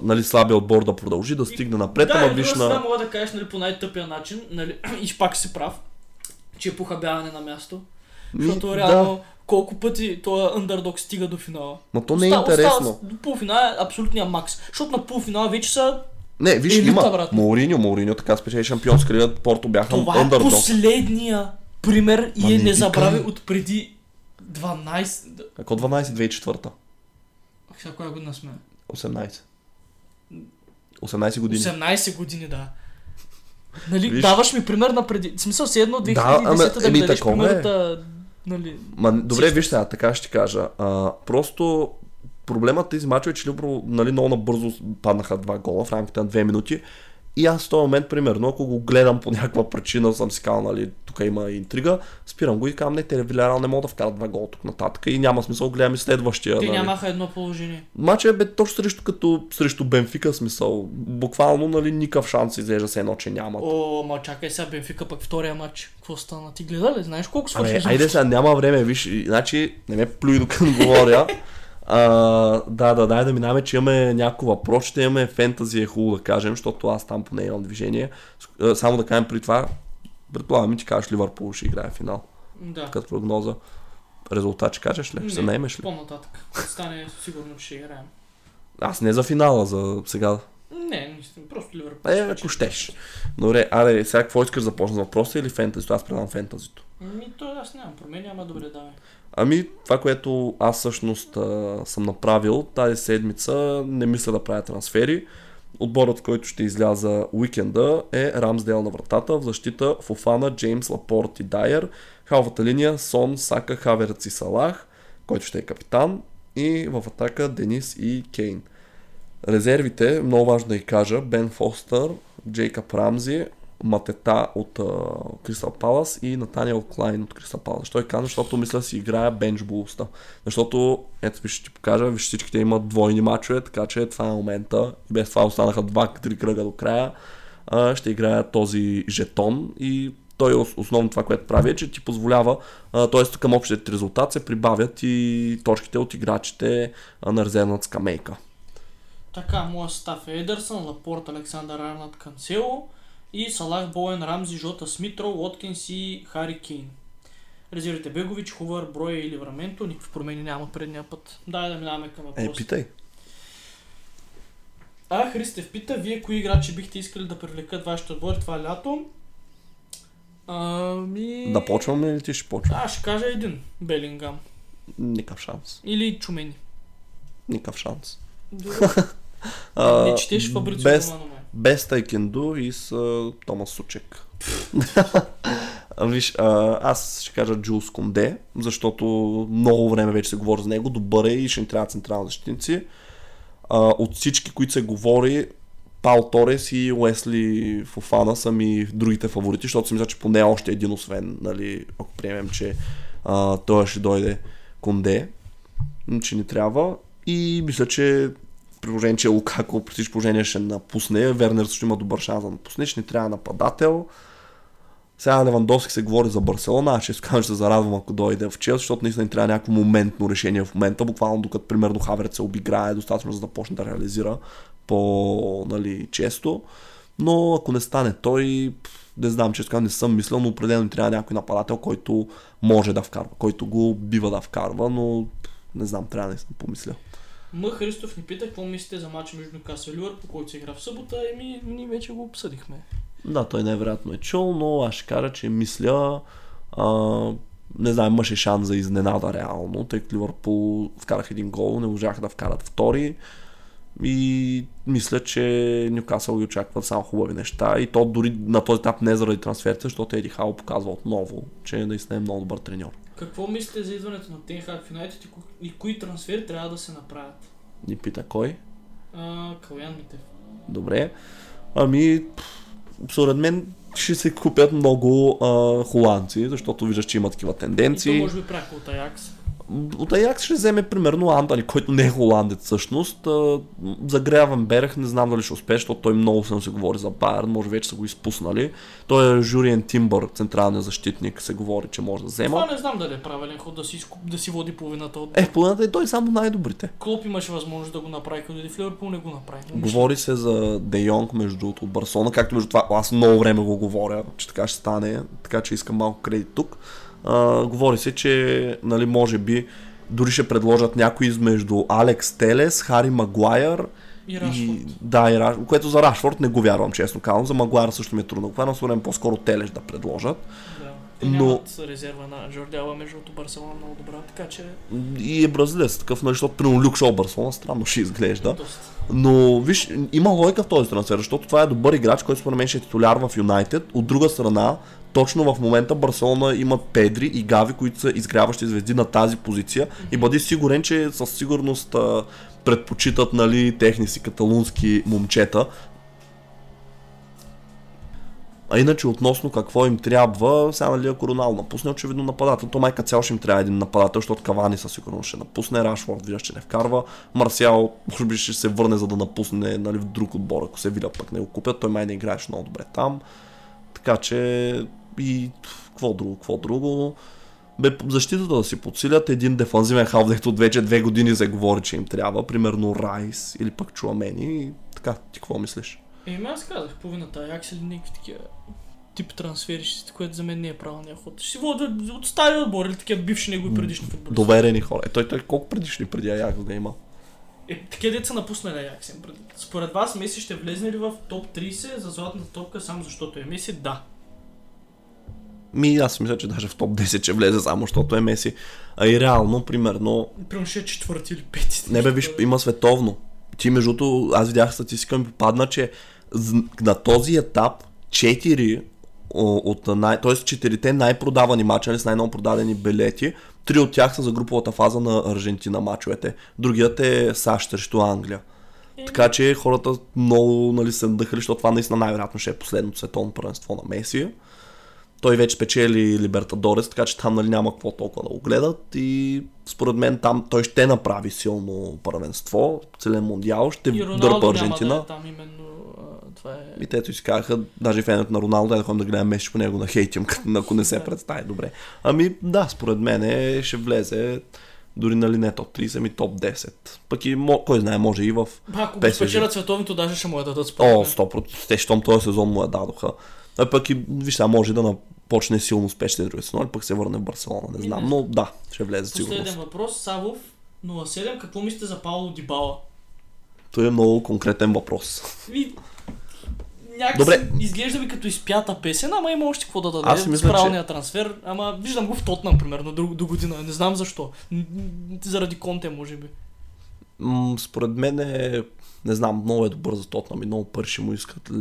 Speaker 1: нали, слабия отбор да продължи, да стигне напред,
Speaker 2: да,
Speaker 1: ама виж
Speaker 2: на...
Speaker 1: на...
Speaker 2: мога да кажеш нали, по най-тъпия начин, нали, и пак си прав, че е похабяване на място. Защото реално колко пъти този underdog стига до финала.
Speaker 1: Но то не е
Speaker 2: Оста-
Speaker 1: интересно.
Speaker 2: остава- До полуфинала е абсолютния макс. Защото на полуфинала вече са...
Speaker 1: Не, виж,
Speaker 2: Елита,
Speaker 1: има
Speaker 2: брат.
Speaker 1: Мауриньо, Мауриньо така спечели шампионска лига, Порто бяха
Speaker 2: Това е
Speaker 1: underdog.
Speaker 2: последния пример
Speaker 1: Ма
Speaker 2: и е
Speaker 1: не
Speaker 2: незабрави
Speaker 1: викай.
Speaker 2: от преди 12... да-
Speaker 1: Ако 12, 2004
Speaker 2: Ах, Сега коя година сме?
Speaker 1: 18. 18 години.
Speaker 2: 18 години, да. Нали,
Speaker 1: Виж.
Speaker 2: даваш ми пример на преди... В смисъл, си едно 2010
Speaker 1: Да, ама,
Speaker 2: да, ми дадеш
Speaker 1: е.
Speaker 2: примерата... Нали,
Speaker 1: Ма, добре, виж сега, така ще ти кажа. А, просто проблемът тези мачове е, че Ливърпул нали, много набързо паднаха два гола в рамките на две минути. И аз в този момент, примерно, ако го гледам по някаква причина, съм си казал, нали, тук има интрига, спирам го и казвам, не, те Вилярал не могат да вкарат два гола тук нататък и няма смисъл, гледам и следващия.
Speaker 2: те
Speaker 1: нали.
Speaker 2: нямаха едно положение.
Speaker 1: Мача е бе точно срещу, като срещу Бенфика смисъл. Буквално, нали, никакъв шанс изглежда се едно, че няма.
Speaker 2: О, ма чакай сега Бенфика пък втория матч. Какво стана? Ти гледа ли? Знаеш колко свърши?
Speaker 1: айде сега, няма време, виж, значи, не ме плюй докато говоря. А, да, да, дай да минаваме, че имаме някакво въпрос, ще имаме фентази е хубаво да кажем, защото аз там поне имам движение. Само да кажем при това, предполагам, ти кажеш Ливърпул ще играе финал,
Speaker 2: Да.
Speaker 1: като прогноза. Резултат ще кажеш ли? Ще се
Speaker 2: Не,
Speaker 1: наемеш ли?
Speaker 2: По-нататък. Стане сигурно, че ще играем.
Speaker 1: Аз не за финала, за сега.
Speaker 2: Не, наистина, просто Ливърпул.
Speaker 1: Е, ако щеш. Добре, аре, сега какво искаш да започнем с въпроса или фентазито? Аз предам фентазито.
Speaker 2: Ми, то аз нямам промени, ама добре, давай.
Speaker 1: Ами, това, което аз всъщност а, съм направил тази седмица, не мисля да правя трансфери. Отборът, който ще изляза уикенда е Рамсдел на вратата, в защита Фофана, Джеймс, Лапорт и Дайер, халвата линия Сон, Сака, Хаверц и Салах, който ще е капитан, и в атака Денис и Кейн. Резервите, много важно да и кажа, Бен Фостър, Джейкъб Рамзи, Матета от Кристал Палас и Натаниел Клайн от Кристал Палас. Е казвам? Защото мисля си играя бенч булста. Защото, ето ви ще ти покажа, виж всичките имат двойни мачове, така че това е момента. И без това останаха два-три кръга до края. А, ще играя този жетон и той е ос- основно това, което прави, е, че ти позволява, т.е. към общият резултат се прибавят и точките от играчите на резервната скамейка.
Speaker 2: Така, моя състав е Едърсън, Лапорт, Александър Арнат, Канцело и Салах, Боен, Рамзи, Жота, Смитро, Уоткинс и Хари Кейн. Резервите Бегович, Хувър, Броя и Ливраменто. Никакви промени няма предния път. Дай да минаваме към
Speaker 1: Е,
Speaker 2: въпроса.
Speaker 1: питай.
Speaker 2: А, Христев пита, вие кои играчи бихте искали да привлекат вашето отбор това лято? Ами...
Speaker 1: Да почваме или ти ще почвам?
Speaker 2: Аз ще кажа един. Белингам.
Speaker 1: Никакъв шанс.
Speaker 2: Или Чумени.
Speaker 1: Никакъв шанс.
Speaker 2: Добре.
Speaker 1: А,
Speaker 2: не четеш Фабрицио
Speaker 1: без,
Speaker 2: Романо.
Speaker 1: Без Тайкенду и с а, Томас Сучек. Виж, а, аз ще кажа Джулс Конде, защото много време вече се говори за него. Добър е и ще ни трябва централни защитници. А, от всички, които се говори, Пал Торес и Уесли Фофана са ми другите фаворити, защото си мисля, че поне още един освен, нали, ако приемем, че а, той ще дойде Конде, че ни трябва. И мисля, че при положение, че Лукако при всички положения ще напусне, Вернер също има добър шанс да напусне, ще ни трябва нападател. Сега Левандовски се говори за Барселона, аз ще че се зарадвам ако дойде в Челси, защото наистина ни трябва някакво моментно решение в момента, буквално докато примерно Хаверт се обиграе достатъчно за да почне да реализира по нали, често. Но ако не стане той, не знам, че не съм мислил, но определено трябва някой нападател, който може да вкарва, който го бива да вкарва, но не знам, трябва да не съм помисля.
Speaker 2: М. Христов ни пита какво мислите за матча между Нюкасъл и Ливърпул, който се игра в събота. Еми, ние вече го обсъдихме.
Speaker 1: Да, той най-вероятно е чул, но аз ще кажа, че мисля, а, не знам, имаше шанс за изненада реално, тъй като Ливърпул вкарах един гол, не можаха да вкарат втори. И мисля, че Нюкасъл ги очакват само хубави неща. И то дори на този етап не заради трансферите, защото Еди Хао показва отново, че наистина е много добър треньор.
Speaker 2: Какво мислите за идването на Тенхак в Юнайтед и, ко- и кои трансфери трябва да се направят?
Speaker 1: Ни пита кой.
Speaker 2: А, Калян Митев.
Speaker 1: Добре. Ами, според мен ще се купят много а, холандци, защото виждаш, че има такива
Speaker 2: И то
Speaker 1: тенденции.
Speaker 2: може би пряко от Аякс.
Speaker 1: От Аякс ще вземе примерно Андали, който не е холандец всъщност. А, за Греавен Берех не знам дали ще успее, защото той много съм се говори за Байерн, може вече са го изпуснали. Той е Журиен Тимбър, централният защитник, се говори, че може да взема.
Speaker 2: Това не знам дали е правилен ход да си, да си води половината от...
Speaker 1: Е, половината е той само най-добрите.
Speaker 2: Клоп имаше възможност да го направи, като дойде в Ливърпул не го направи.
Speaker 1: Говори се за Де Йонг, между другото, от Барселона, както между това аз много време го говоря, че така ще стане, така че искам малко кредит тук. А, говори се, че нали, може би дори ще предложат някой измежду Алекс Телес, Хари Магуайър
Speaker 2: И Рашфорд.
Speaker 1: да, и Раш... което за Рашфорд не го вярвам, честно казвам. За Магуайър също ми е трудно. Това на по-скоро Телеш да предложат.
Speaker 2: Да. Те
Speaker 1: Но-
Speaker 2: резерва на Джорди Алба, между другото Барселона много добра, така че
Speaker 1: И е бразилец такъв, нали, защото примерно Люк Шоу Барселона странно ще изглежда. Но виж, има логика в този трансфер, защото това е добър играч, който според мен ще е титуляр в Юнайтед. От друга страна, точно в момента Барселона има Педри и Гави, които са изгряващи звезди на тази позиция. И бъди сигурен, че със сигурност а, предпочитат нали, техни си каталунски момчета. А иначе относно какво им трябва, сега нали ако Роналдо напусне, очевидно нападател, то майка цял ще им трябва един нападател, защото Кавани със сигурност ще напусне, Рашфорд виждаш, че не вкарва, Марсиал може би ще се върне за да напусне нали, в друг отбор, ако се видя пък не го купят, той май не играеш много добре там. Така че и какво друго, какво друго. Бе, защитата да си подсилят един дефанзивен халф, от вече две години се говори, че им трябва, примерно Райс или пък Чуамени. И така, ти какво мислиш?
Speaker 2: Еми аз казах, половината Аякс или някакви такива тип трансфери, което за мен не е правилният ход. Ще си водят от стари отбори или такива бивши негови предишни футболисти.
Speaker 1: Доверени хора. Е, той, той колко предишни преди Аякс да има?
Speaker 2: Е, такива деца напуснали Аякс. Според вас Меси ще влезне ли в топ 30 за златната топка само защото е Меси? Да.
Speaker 1: Ми, аз мисля, че даже в топ 10 ще влезе само, защото е Меси. А и реално, примерно,
Speaker 2: Примерно ще е четвърти или пети.
Speaker 1: не бе, виж, има световно. Ти, между другото, аз видях статистика ми попадна, че на този етап 4 о, от най... т.е. четирите най-продавани мача, с най-много продадени билети, три от тях са за груповата фаза на Аржентина мачовете. Другият е САЩ срещу Англия.
Speaker 2: Еми.
Speaker 1: Така че хората много нали, се надъхали, защото това наистина най-вероятно ще е последното световно първенство на Меси. Той вече печели Либертадорес, така че там нали, няма какво толкова да го гледат и според мен там той ще направи силно първенство, целен мундиал, ще дърпа Аржентина.
Speaker 2: да е там именно. Това е...
Speaker 1: И тето си казаха, даже феновете на Роналдо, да ходим да гледаме месец по него на хейтим, ако не се представи добре. Ами да, според мен е, ще влезе дори нали не топ 30, ами топ 10. Пък и кой знае, може и в
Speaker 2: Ако го спечелят световното, даже ще му я дадат според
Speaker 1: О,
Speaker 2: мен.
Speaker 1: 100%. Те, щом този сезон му я дадоха. А пък и, виж може да почне силно успешен други сезон, пък се върне в Барселона, не знам. Но да, ще влезе
Speaker 2: Последен
Speaker 1: сигурно.
Speaker 2: въпрос. Савов 07. Какво мислите за Пауло Дибала?
Speaker 1: Той е много конкретен въпрос.
Speaker 2: И... Някакси
Speaker 1: Добре.
Speaker 2: изглежда ми като изпята песен, ама има още какво да даде
Speaker 1: Аз мисля,
Speaker 2: правилния трансфер. Ама виждам го в Тотнам, примерно, до, до година. Не знам защо. Заради Конте, може би.
Speaker 1: М- според мен е, не знам, много е добър за Тотнам и много пари ще му искат.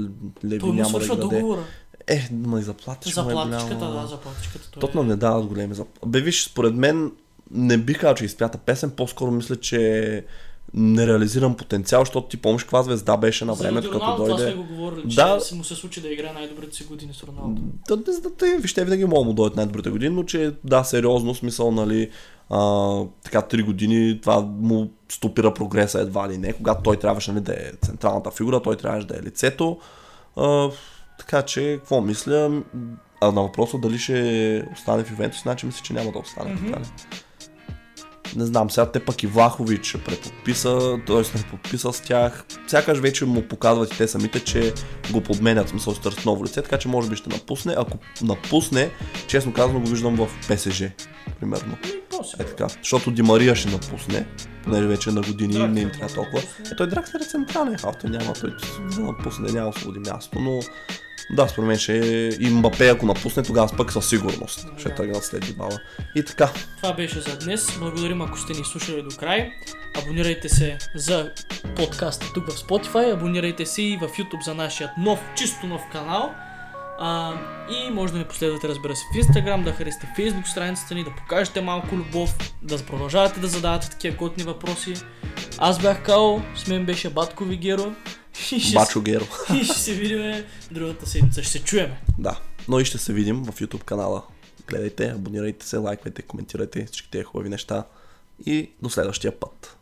Speaker 1: Леви
Speaker 2: Той
Speaker 1: няма да даде.
Speaker 2: договора.
Speaker 1: Е, ма и му е
Speaker 2: Заплатичката,
Speaker 1: голяма.
Speaker 2: да, заплатичката.
Speaker 1: Тотнам
Speaker 2: е.
Speaker 1: не дават големи заплати. Бе, виж, според мен не бих казал, че изпята песен, по-скоро мисля, че нереализиран потенциал, защото ти помниш каква звезда беше на времето, като
Speaker 2: Роналдо, това
Speaker 1: дойде.
Speaker 2: сме го говорили, че
Speaker 1: Да.
Speaker 2: си му се случи да играе най-добрите си години с Роналдо.
Speaker 1: Да, да, да, да, виж, те винаги могат да му дойдат най-добрите години, но че да, сериозно смисъл, нали, а, така три години това му стопира прогреса едва ли не, когато той трябваше нали, да е централната фигура, той трябваше да е лицето. А, така че, какво мисля? А на въпроса дали ще остане в Ювентус, значи мисля, че няма да остане.
Speaker 2: Мгм.
Speaker 1: Така? Не знам, сега те пък и Влахович преподписа, т.е. не подписа с тях. Сякаш вече му показват и те самите, че го подменят, смисъл ще търсят ново лице, така че може би ще напусне. Ако напусне, честно казано го виждам в ПСЖ, примерно.
Speaker 2: И после.
Speaker 1: Е така, защото Ди Мария ще напусне, понеже вече на години
Speaker 2: Драксler
Speaker 1: не им трябва толкова. Е, той Драксler е централен халф, той няма, той да напусне няма освободи място, но да, според мен ще и Мбапе, ако напусне, тогава пък със сигурност ще
Speaker 2: Да.
Speaker 1: тръгнат след Дибала. И така,
Speaker 2: Това беше за днес. Благодарим ако сте ни слушали до край. Абонирайте се за подкаста тук в Spotify. Абонирайте се и в YouTube за нашия нов, чисто нов канал. А, и може да ни последвате, разбира се, в Instagram, да харесате Facebook страницата ни, да покажете малко любов, да продължавате да задавате такива готни въпроси. Аз бях Као, с мен беше Батко Вигеро. И ще,
Speaker 1: Бачо Геро.
Speaker 2: и ще се видим другата седмица. Ще се чуеме.
Speaker 1: Да. Но и ще се видим в YouTube канала. Гледайте, абонирайте се, лайквайте, коментирайте всички тези хубави неща. И до следващия път.